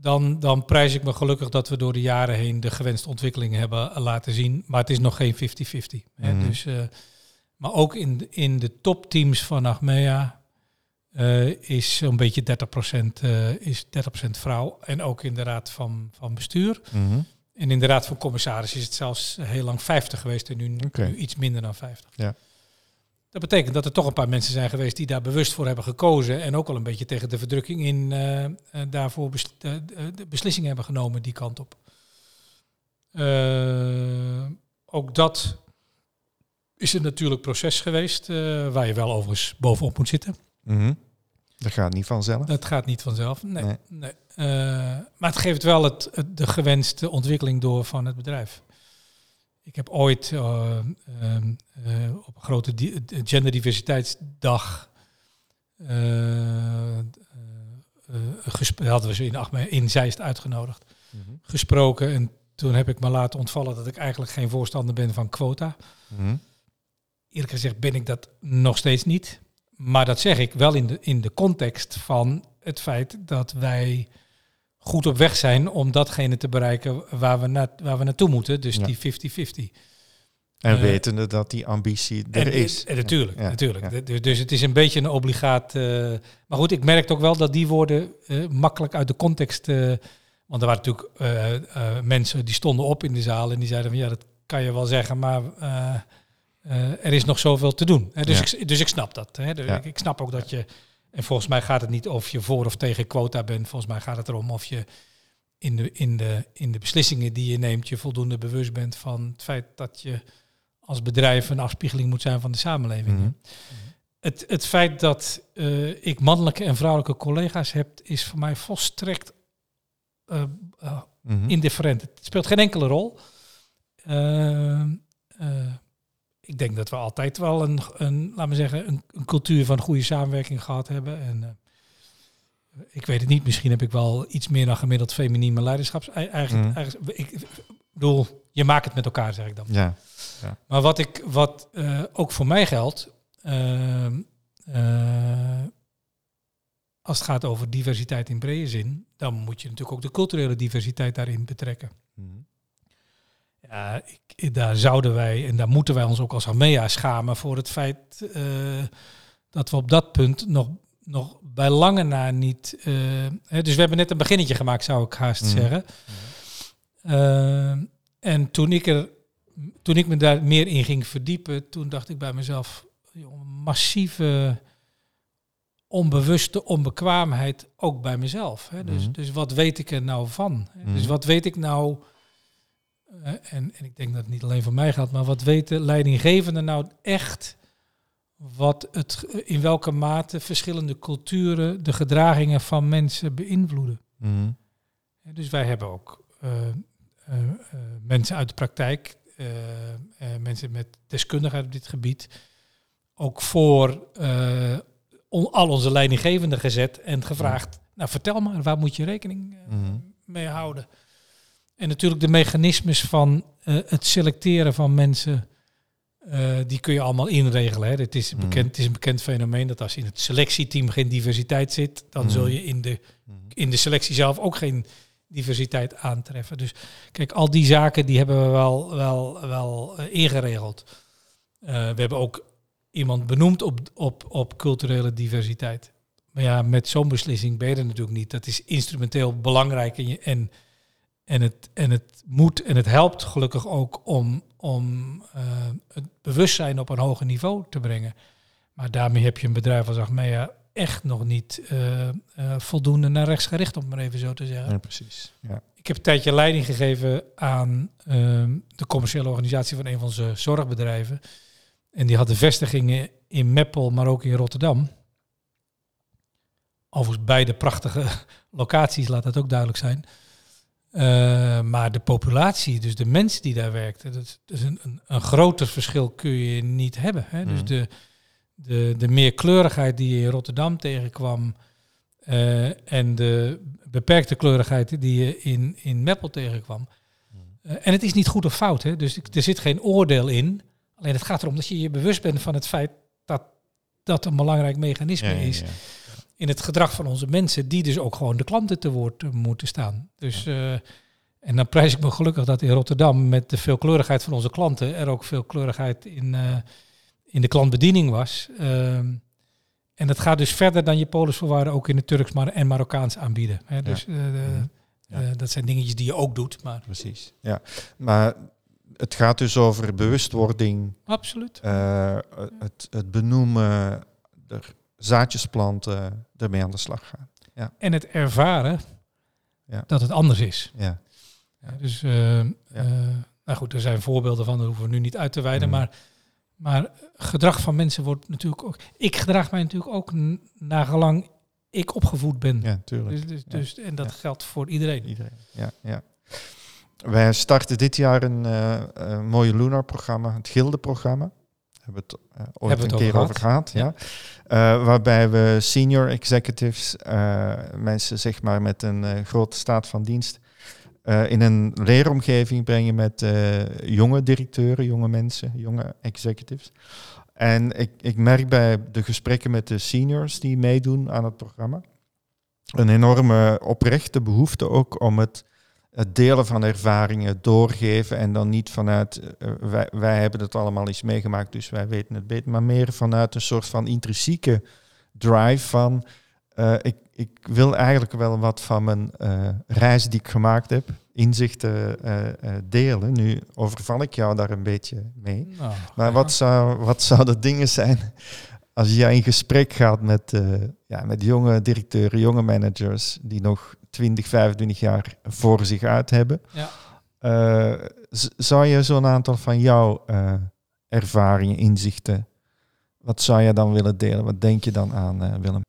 Speaker 3: Dan, dan prijs ik me gelukkig dat we door de jaren heen de gewenste ontwikkeling hebben laten zien. Maar het is nog geen 50-50. hè.
Speaker 2: Mhm.
Speaker 3: Dus, eh, maar ook in, de- in de topteams van Achmea eh, is zo'n beetje 30%, eh, is 30% vrouw. En ook in de raad van, van bestuur.
Speaker 2: Mhm.
Speaker 3: En in de raad van commissaris is het zelfs heel lang 50 geweest en nu, nu iets minder dan 50.
Speaker 2: Ja.
Speaker 3: Dat betekent dat er toch een paar mensen zijn geweest die daar bewust voor hebben gekozen. En ook wel een beetje tegen de verdrukking in eh, eh, daarvoor bes- de, de- beslissingen hebben genomen die kant op. Eh, ook dat is een natuurlijk proces geweest, eh, waar je wel overigens bovenop moet zitten.
Speaker 2: Mhm. Dat gaat niet vanzelf.
Speaker 3: Dat gaat niet vanzelf. Nee.
Speaker 2: Nee.
Speaker 3: nee. Eh, maar het geeft wel het, het- de gewenste ontwikkeling door van het bedrijf. Ik heb ooit eh, ehm, eh, op een grote di- genderdiversiteitsdag eh, hadden we ze in, Achme- in Zeist uitgenodigd,
Speaker 2: Mhm.
Speaker 3: gesproken. En toen heb ik me laten ontvallen dat ik eigenlijk geen voorstander ben van quota.
Speaker 2: Mhm.
Speaker 3: Eerlijk gezegd ben ik dat nog steeds niet. Maar dat zeg ik wel in de, in de context van het feit dat wij goed op weg zijn om datgene te bereiken waar we, na, waar we naartoe moeten. Dus
Speaker 2: Ja.
Speaker 3: die 50-50.
Speaker 2: En
Speaker 3: Eh,
Speaker 2: wetende dat die ambitie er
Speaker 3: En-
Speaker 2: is.
Speaker 3: en natuurlijk,
Speaker 2: Ja,
Speaker 3: natuurlijk.
Speaker 2: ja.
Speaker 3: Dus, dus het is een beetje een obligaat. eh, maar goed, ik merkte ook wel dat die woorden eh, makkelijk uit de context. want er waren natuurlijk mensen die stonden op in de zaal en die zeiden van ja, dat kan je wel zeggen, maar er is nog zoveel te doen. Hè, dus, ik, dus ik snap dat. Hè. Dus ik, ik snap ook dat je. En volgens mij gaat het niet of je voor of tegen quota bent. Volgens mij gaat het erom of je in de, in de, in de beslissingen die je neemt, je voldoende bewust bent van het feit dat je als bedrijf een afspiegeling moet zijn van de samenleving.
Speaker 2: Mhm.
Speaker 3: Het, het feit dat eh, ik mannelijke en vrouwelijke collega's heb, is voor mij volstrekt eh, eh,
Speaker 2: Mhm.
Speaker 3: indifferent. Het speelt geen enkele rol. Ik denk dat we altijd wel een, een laten we zeggen, een, een cultuur van goede samenwerking gehad hebben. En, eh, ik weet het niet, misschien heb ik wel iets meer dan gemiddeld feminine leiderschaps. ei- Eigenlijk,
Speaker 2: Mhm.
Speaker 3: eigenlijk, ik, ik bedoel, je maakt het met elkaar, zeg ik dan.
Speaker 2: Ja.
Speaker 3: Maar wat, ik, wat eh, ook voor mij geldt, ehm, eh, als het gaat over diversiteit in brede zin, dan moet je natuurlijk ook de culturele diversiteit daarin betrekken.
Speaker 2: Mhm.
Speaker 3: Ja, ik, daar zouden wij en daar moeten wij ons ook als Armea schamen voor het feit eh, dat we op dat punt nog, nog bij lange na niet. eh, hè, dus we hebben net een beginnetje gemaakt, zou ik haast
Speaker 2: Mhm.
Speaker 3: zeggen. Eh, en toen ik, er, toen ik me daar meer in ging verdiepen, toen dacht ik bij mezelf, joh, massieve onbewuste onbekwaamheid ook bij mezelf. Hè. Dus,
Speaker 2: Mhm.
Speaker 3: dus wat weet ik er nou van? hè? Dus
Speaker 2: Mhm.
Speaker 3: wat weet ik nou, en, en ik denk dat het niet alleen voor mij gaat, maar wat weten leidinggevenden nou echt wat het, in welke mate verschillende culturen de gedragingen van mensen beïnvloeden?
Speaker 2: Mhm.
Speaker 3: Dus wij hebben ook eh, eh, eh, mensen uit de praktijk, eh, eh, mensen met deskundigheid op dit gebied, ook voor eh, on- al onze leidinggevenden gezet en gevraagd, nou vertel maar, waar moet je rekening eh,
Speaker 2: Mhm.
Speaker 3: mee houden? En natuurlijk de mechanismes van eh, het selecteren van mensen, eh, die kun je allemaal inregelen. Hè. Het, is
Speaker 2: Mhm.
Speaker 3: bekend, het is een bekend fenomeen dat als in het selectieteam geen diversiteit zit, dan zul je in de
Speaker 2: Mhm.
Speaker 3: in de selectie zelf ook geen diversiteit aantreffen. Dus kijk, al die zaken die hebben we wel, wel, wel eh, ingeregeld. We hebben ook iemand benoemd op, op, op culturele diversiteit. Maar ja, met zo'n beslissing ben je er natuurlijk niet. Dat is instrumenteel belangrijk en, je, en, en, het, en het moet en het helpt gelukkig ook om, om eh, het bewustzijn op een hoger niveau te brengen. Maar daarmee heb je een bedrijf als Achmea echt nog niet eh, eh, voldoende naar rechts gericht, om maar even zo te zeggen.
Speaker 2: Ja, precies. Ja.
Speaker 3: Ik heb een tijdje leiding gegeven aan ehm, de commerciële organisatie van een van onze zorgbedrijven. En die hadden vestigingen in Meppel, maar ook in Rotterdam. Overigens beide prachtige locaties, laat dat ook duidelijk zijn. Eh, maar de populatie, dus de mensen die daar werkten, dat is, dat is een, een, een groter verschil kun je niet hebben. Hè? Dus
Speaker 2: Mhm.
Speaker 3: de, de, de meerkleurigheid die je in Rotterdam tegenkwam eh, en de beperkte kleurigheid die je in, in Meppel tegenkwam. Eh, en het is niet goed of fout, hè? dus er zit geen oordeel in. Alleen het gaat erom dat je je bewust bent van het feit dat dat een belangrijk mechanisme
Speaker 2: Ja, ja,
Speaker 3: is. In het gedrag van onze mensen, die dus ook gewoon de klanten te woord eh, moeten staan. Dus, eh, en dan prijs ik me gelukkig dat in Rotterdam met de veelkleurigheid van onze klanten er ook veelkleurigheid in, eh, in de klantbediening was. Ehm, en dat gaat dus verder dan je polisvoorwaarden ook in het Turks maar en Marokkaans aanbieden. Hè? Dus
Speaker 2: Ja.
Speaker 3: eh, dat zijn dingetjes die je ook doet, maar
Speaker 2: Precies. Ja. Maar het gaat dus over bewustwording,
Speaker 3: absoluut.
Speaker 2: het, het benoemen, er zaadjes planten, ermee aan de slag gaan.
Speaker 3: En het ervaren
Speaker 2: Ja.
Speaker 3: dat het anders is.
Speaker 2: Ja.
Speaker 3: Ja, dus, eh, eh, nou goed, er zijn voorbeelden van, daar hoeven we nu niet uit te wijden.
Speaker 2: Mm.
Speaker 3: Maar, maar gedrag van mensen wordt natuurlijk ook... Ik gedraag mij natuurlijk ook naar gelang ik opgevoed ben.
Speaker 2: Ja, tuurlijk.
Speaker 3: dus, dus,
Speaker 2: Ja.
Speaker 3: dus, en dat
Speaker 2: Ja.
Speaker 3: geldt voor iedereen.
Speaker 2: Iedereen. Ja, ja. Wij starten dit jaar een, eh, mooie Lunar-programma, het Gilde-programma. Hebben we het uh, ooit een keer
Speaker 3: over
Speaker 2: over gehad. Ja. Uh, waarbij we senior executives, uh, mensen zeg maar met een grote staat van dienst, in een leeromgeving brengen met jonge directeuren, jonge mensen, jonge executives. En ik, ik merk bij de gesprekken met de seniors die meedoen aan het programma, een enorme oprechte behoefte ook om het het delen van ervaringen doorgeven en dan niet vanuit uh, wij, wij hebben het allemaal eens meegemaakt, dus wij weten het beter, maar meer vanuit een soort van intrinsieke drive van uh, ik, ik wil eigenlijk wel wat van mijn uh, reis die ik gemaakt heb, inzichten delen. Nu overval ik jou daar een beetje mee. Nou, maar ja. wat, zou, wat zouden dingen zijn als jij in gesprek gaat met, ja, met jonge directeuren, jonge managers die nog 20, 25 jaar voor zich uit hebben.
Speaker 3: Ja.
Speaker 2: Uh, zou je zo'n aantal van jouw uh, ervaringen, inzichten, wat zou je dan willen delen? Wat denk je dan aan, Willem?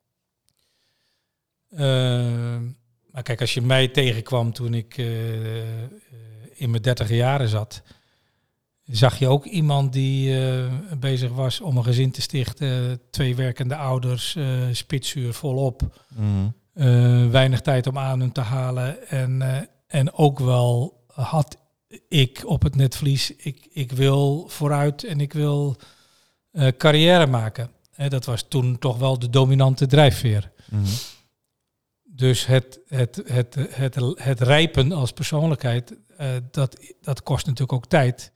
Speaker 3: maar kijk, als je mij tegenkwam toen ik in mijn dertig jaren zat, zag je ook iemand die bezig was om een gezin te stichten, twee werkende ouders, spitsuur volop. Mm. Uh, weinig tijd om adem te halen. En, uh, en ook wel had ik op het netvlies, ik, ik wil vooruit en ik wil uh, carrière maken. Hè, dat was toen toch wel de dominante drijfveer. Mm -hmm. Dus het, het, het, het, het, het rijpen als persoonlijkheid, dat, dat kost natuurlijk ook tijd.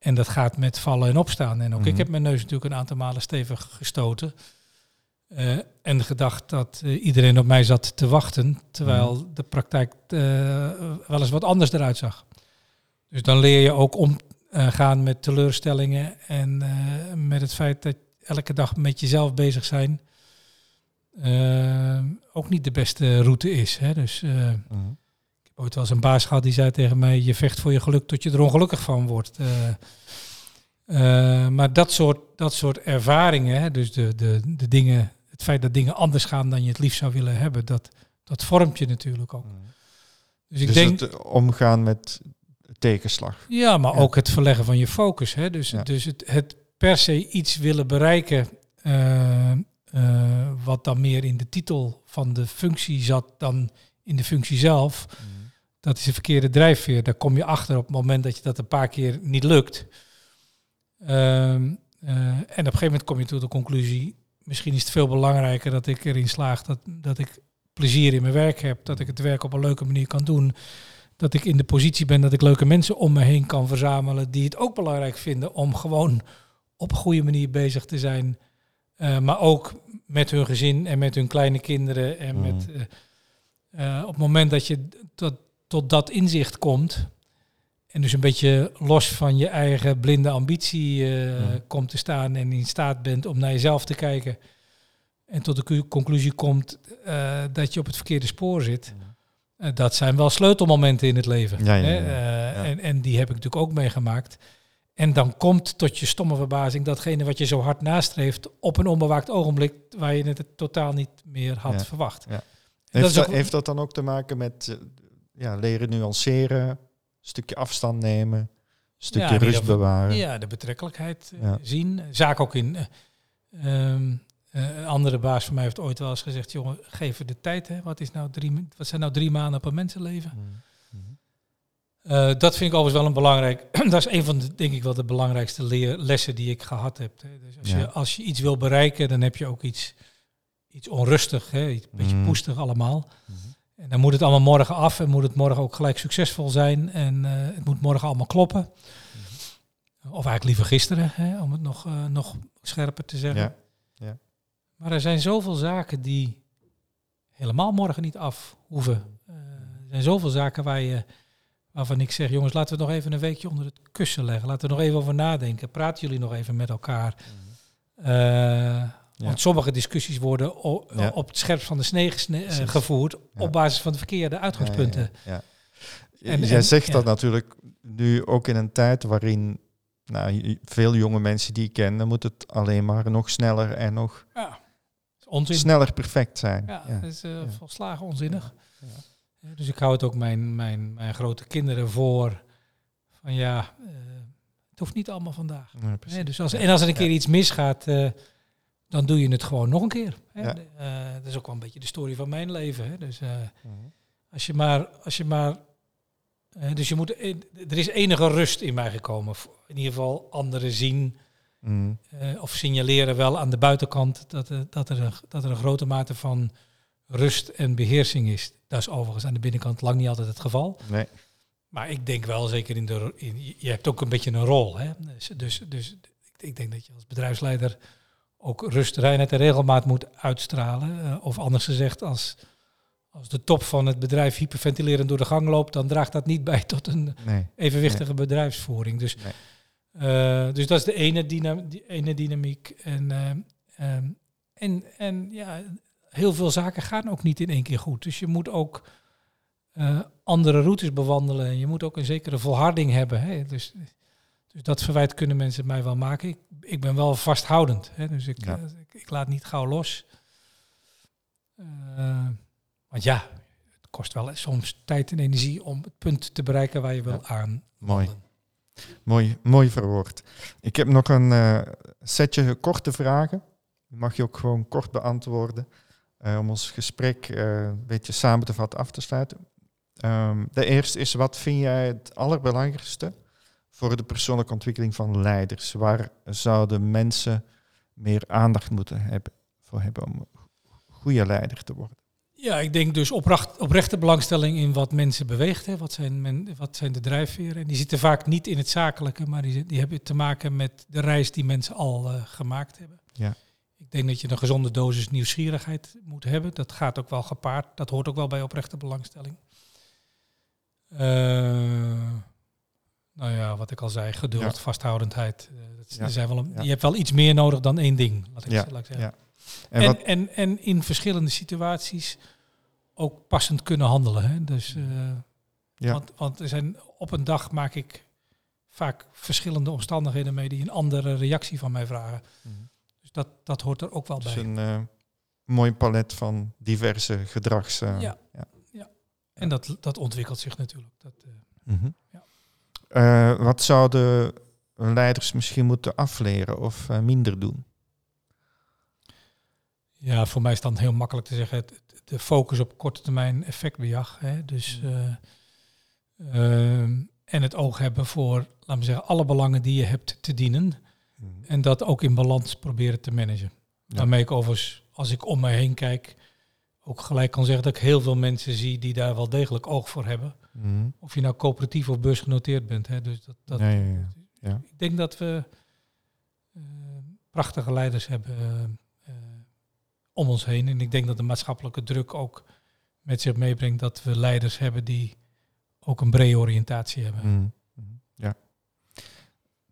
Speaker 3: En dat gaat met vallen en opstaan. En ook mm -hmm. ik heb mijn neus natuurlijk een aantal malen stevig gestoten. Uh, en gedacht dat uh, iedereen op mij zat te wachten, terwijl mm. de praktijk uh, wel eens wat anders eruit zag. Dus dan leer je ook omgaan met teleurstellingen en met het feit dat elke dag met jezelf bezig zijn ook niet de beste route is. Hè? Dus mm. heb ooit eens een baas gehad die zei tegen mij, je vecht voor je geluk tot je er ongelukkig van wordt. maar dat soort, dat soort ervaringen, hè? dus de, de, de dingen het feit dat dingen anders gaan dan je het liefst zou willen hebben, dat, dat vormt je natuurlijk ook.
Speaker 2: Mm. Dus ik dus denk. Het omgaan met tegenslag.
Speaker 3: Ja, maar ook het verleggen van je focus. Hè? Dus, ja. dus het, het per se iets willen bereiken. Uh, uh, wat dan meer in de titel van de functie zat dan in de functie zelf. Mm. Dat is de verkeerde drijfveer. Daar kom je achter op het moment dat je dat een paar keer niet lukt. Uh, en op een gegeven moment kom je tot de conclusie: misschien is het veel belangrijker dat ik erin slaag dat, dat ik plezier in mijn werk heb, dat ik het werk op een leuke manier kan doen, dat ik in de positie ben dat ik leuke mensen om me heen kan verzamelen die het ook belangrijk vinden om gewoon op een goede manier bezig te zijn, uh, maar ook met hun gezin en met hun kleine kinderen en mm. met uh, uh, op het moment dat je tot, tot dat inzicht komt, en dus een beetje los van je eigen blinde ambitie uh, ja. komt te staan en in staat bent om naar jezelf te kijken. En tot de conclusie komt uh, dat je op het verkeerde spoor zit. Ja. Uh, dat zijn wel sleutelmomenten in het leven.
Speaker 2: Ja,
Speaker 3: hè? En, en die heb ik natuurlijk ook meegemaakt. En dan komt tot je stomme verbazing datgene wat je zo hard nastreeft op een onbewaakt ogenblik waar je het totaal niet meer had verwacht.
Speaker 2: Heeft, dat, heeft dat dan ook te maken met ja, leren nuanceren? stukje afstand nemen, een stukje ja, rust bewaren.
Speaker 3: Ja, de betrekkelijkheid uh, zien. Zaak ook in. Uh, um, uh, een andere baas van mij heeft ooit wel eens gezegd: jongen, geef er de tijd. Hè. Wat, is nou drie, wat zijn nou drie maanden per mensenleven? Mm. Mm. dat vind ik overigens wel een belangrijk. dat is een van de, denk ik wel, de belangrijkste leer, lessen die ik gehad heb. Hè. Dus als, ja. je, als je iets wil bereiken, dan heb je ook iets, iets onrustig, hè. Iets, een beetje mm. poestig allemaal. -hmm. En dan moet het allemaal morgen af en moet het morgen ook gelijk succesvol zijn. En uh, het moet morgen allemaal kloppen. Mm-hmm. Of eigenlijk liever gisteren, hè, om het nog, uh, nog scherper te zeggen.
Speaker 2: Ja. Ja.
Speaker 3: Maar er zijn zoveel zaken die helemaal morgen niet af hoeven. Uh, er zijn zoveel zaken waar je, waarvan ik zeg, jongens, laten we nog even een weekje onder het kussen leggen. Laten we nog even over nadenken. Praten jullie nog even met elkaar. Mm-hmm. Ja. Want sommige discussies worden op, ja. op het scherpst van de snee uh, gevoerd ja. op basis van de verkeerde uitgangspunten.
Speaker 2: Ja, en, Jij en, zegt dat natuurlijk nu ook in een tijd waarin nou, veel jonge mensen die ik ken, dan moet het alleen maar nog sneller en nog sneller perfect zijn.
Speaker 3: Ja, dat is uh, volslagen onzinnig. Dus ik hou het ook mijn, mijn, mijn grote kinderen voor van ja, uh, hoeft niet allemaal vandaag.
Speaker 2: Nee,
Speaker 3: dus als, en als er een keer iets misgaat, eh, dan doe je het gewoon nog een keer. Hè.
Speaker 2: Ja.
Speaker 3: Eh, dat is ook wel een beetje de story van mijn leven. Hè. Dus eh,
Speaker 2: Mhm.
Speaker 3: als je maar, als je maar, dus je moet, eh, er is enige rust in mij gekomen. In ieder geval anderen zien
Speaker 2: Mhm.
Speaker 3: of signaleren wel aan de buitenkant dat, er dat, er een, dat er een grote mate van rust en beheersing is. Dat is overigens aan de binnenkant lang niet altijd het geval.
Speaker 2: Nee.
Speaker 3: Maar ik denk wel, zeker in de. In, je hebt ook een beetje een rol. Hè? Dus, dus, dus ik, ik denk dat je als bedrijfsleider ook rust, reinheid en regelmaat moet uitstralen. Eh, of anders gezegd, als, als de top van het bedrijf hyperventilerend door de gang loopt, dan draagt dat niet bij tot een
Speaker 2: Nee.
Speaker 3: evenwichtige bedrijfsvoering. Dus,
Speaker 2: Nee.
Speaker 3: eh, dus dat is de ene, dyna die ene dynamiek. En, ehm, ehm, en, en ja, heel veel zaken gaan ook niet in één keer goed. Dus je moet ook eh, andere routes bewandelen. En je moet ook een zekere volharding hebben. Hè? Dus, dus dat verwijt kunnen mensen mij wel maken. Ik, ik ben wel vasthoudend. Hè? Dus ik,
Speaker 2: Ja.
Speaker 3: eh, ik, ik laat niet gauw los. Eh, want ja, het kost wel soms tijd en energie om het punt te bereiken waar je wil aan.
Speaker 2: Mooi. Mooi, mooi verwoord. Ik heb nog een eh, setje korte vragen. Die mag je ook gewoon kort beantwoorden. om ons gesprek een beetje samen te vatten, af te sluiten. Ehm, de eerste is, wat vind jij het allerbelangrijkste voor de persoonlijke ontwikkeling van leiders? Waar zouden mensen meer aandacht moeten hebben voor hebben om goede leider te worden?
Speaker 3: Ja, ik denk dus opracht, oprechte belangstelling in wat mensen beweegt. Hè. Wat, zijn men, wat zijn de drijfveren? En die zitten vaak niet in het zakelijke, maar die, die hebben te maken met de reis die mensen al eh, gemaakt hebben.
Speaker 2: Ja.
Speaker 3: Ik denk dat je een gezonde dosis nieuwsgierigheid moet hebben. Dat gaat ook wel gepaard. Dat hoort ook wel bij oprechte belangstelling. Eh, nou ja, wat ik al zei, geduld,
Speaker 2: Ja.
Speaker 3: vasthoudendheid. Eh, dat,
Speaker 2: Ja.
Speaker 3: zijn wel een,
Speaker 2: Ja.
Speaker 3: Je hebt wel iets meer nodig dan één ding, laat ik,
Speaker 2: Ja.
Speaker 3: laat ik zeggen.
Speaker 2: Ja. En
Speaker 3: En, en, en, in verschillende situaties ook passend kunnen handelen. Hè? Dus,
Speaker 2: Ja.
Speaker 3: want, want er zijn, op een dag maak ik vaak verschillende omstandigheden mee die een andere reactie van mij vragen.
Speaker 2: Mhm.
Speaker 3: Dus dat, dat hoort er ook wel
Speaker 2: dus
Speaker 3: bij.
Speaker 2: een eh, mooi palet van diverse gedrags... eh,
Speaker 3: Ja. En dat, dat ontwikkelt zich natuurlijk. Dat,
Speaker 2: Mhm.
Speaker 3: Ja.
Speaker 2: Eh, wat zouden leiders misschien moeten afleren of eh, minder doen?
Speaker 3: ja, voor mij is dan heel makkelijk te zeggen, het, de focus op korte termijn effectbejag. Hè? Dus,
Speaker 2: Mm.
Speaker 3: eh, en het oog hebben voor, laten we zeggen, alle belangen die je hebt te dienen. En dat ook in balans proberen te managen.
Speaker 2: Ja.
Speaker 3: Waarmee ik overigens, als ik om me heen kijk, ook gelijk kan zeggen dat ik heel veel mensen zie die daar wel degelijk oog voor hebben.
Speaker 2: Mhm.
Speaker 3: Of je nou coöperatief of beursgenoteerd bent. Hè. Dus dat, dat,
Speaker 2: Ja, ja, ja. Ja.
Speaker 3: Ik denk dat we eh, prachtige leiders hebben eh, eh, om ons heen. En ik denk dat de maatschappelijke druk ook met zich meebrengt dat we leiders hebben die ook een brede oriëntatie hebben.
Speaker 2: Mhm. Mhm. Ja.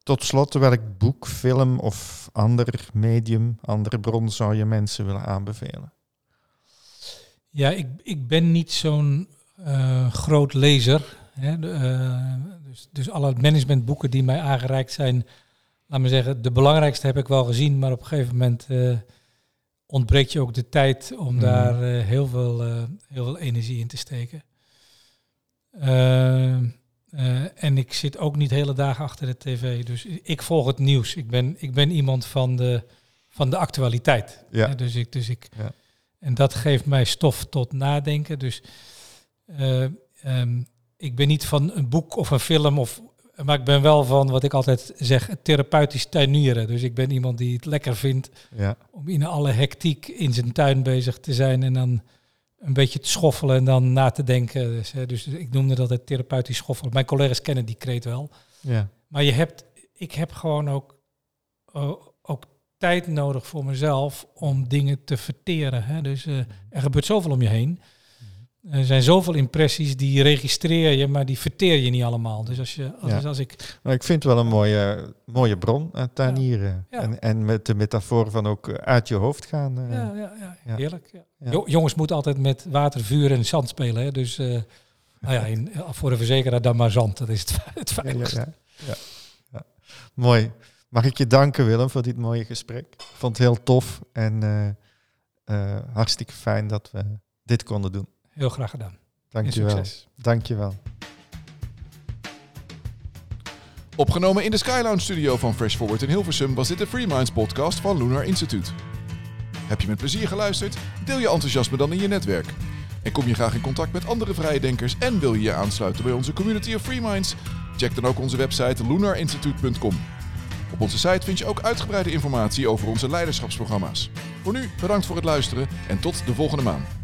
Speaker 2: Tot slot, welk boek, film of ander medium, andere bron zou je mensen willen aanbevelen?
Speaker 3: Ja, ik, ik ben niet zo'n eh, groot lezer. Hè. De, eh, dus, dus alle managementboeken die mij aangereikt zijn, laat me zeggen, de belangrijkste heb ik wel gezien, maar op een gegeven moment eh, ontbreekt je ook de tijd om
Speaker 2: Mhm.
Speaker 3: daar heel, veel, heel veel energie in te steken. Eh, eh, en ik zit ook niet hele dagen achter de tv, dus ik volg het nieuws. Ik ben, ik ben iemand van de, van de actualiteit.
Speaker 2: Ja.
Speaker 3: Hè, dus ik, dus ik,
Speaker 2: Ja.
Speaker 3: En dat geeft mij stof tot nadenken. Dus eh, ehm, ik ben niet van een boek of een film, of, maar ik ben wel van wat ik altijd zeg, therapeutisch tuinieren. Dus ik ben iemand die het lekker vindt
Speaker 2: Ja.
Speaker 3: om in alle hectiek in zijn tuin bezig te zijn en dan een beetje te schoffelen en dan na te denken. Dus, hè, dus ik noemde dat het therapeutisch schoffelen. Mijn collega's kennen die kreet wel.
Speaker 2: Ja.
Speaker 3: Maar je hebt, ik heb gewoon ook, eh, ook tijd nodig voor mezelf om dingen te verteren. Hè? Dus eh, er gebeurt zoveel om je heen. Er zijn zoveel impressies die registreer je, maar die verteer je niet allemaal. Dus als, je, als,
Speaker 2: Ja.
Speaker 3: dus als ik.
Speaker 2: Maar ik vind het wel een mooie, mooie bron, uh, tuinieren.
Speaker 3: Ja.
Speaker 2: En, en met de metafoor van ook eh, uit je hoofd gaan. eh.
Speaker 3: Ja, ja, heerlijk. Jongens moeten altijd met water, vuur en zand spelen. Hè? Dus nou ja, in, voor een verzekeraar dan maar zand. Dat is het, het veiligste.
Speaker 2: ja. Ja. Ja. Mooi. Mag ik je danken, Willem, voor dit mooie gesprek. Ik vond het heel tof en hartstikke fijn dat we dit konden doen.
Speaker 3: Heel graag gedaan. En
Speaker 2: Dank je wel.
Speaker 3: succes.
Speaker 2: Dank je wel.
Speaker 1: Opgenomen in de Skylounge studio van Fresh Forward in Hilversum was dit de Free Minds podcast van Lunar Institute. Heb je met plezier geluisterd? Deel je enthousiasme dan in je netwerk. En kom je graag in contact met andere vrije denkers en wil je je aansluiten bij onze community of Free Minds? Check dan ook onze website lunarinstitute.com. Op onze site vind je ook uitgebreide informatie over onze leiderschapsprogramma's. Voor nu bedankt voor het luisteren en tot de volgende maand.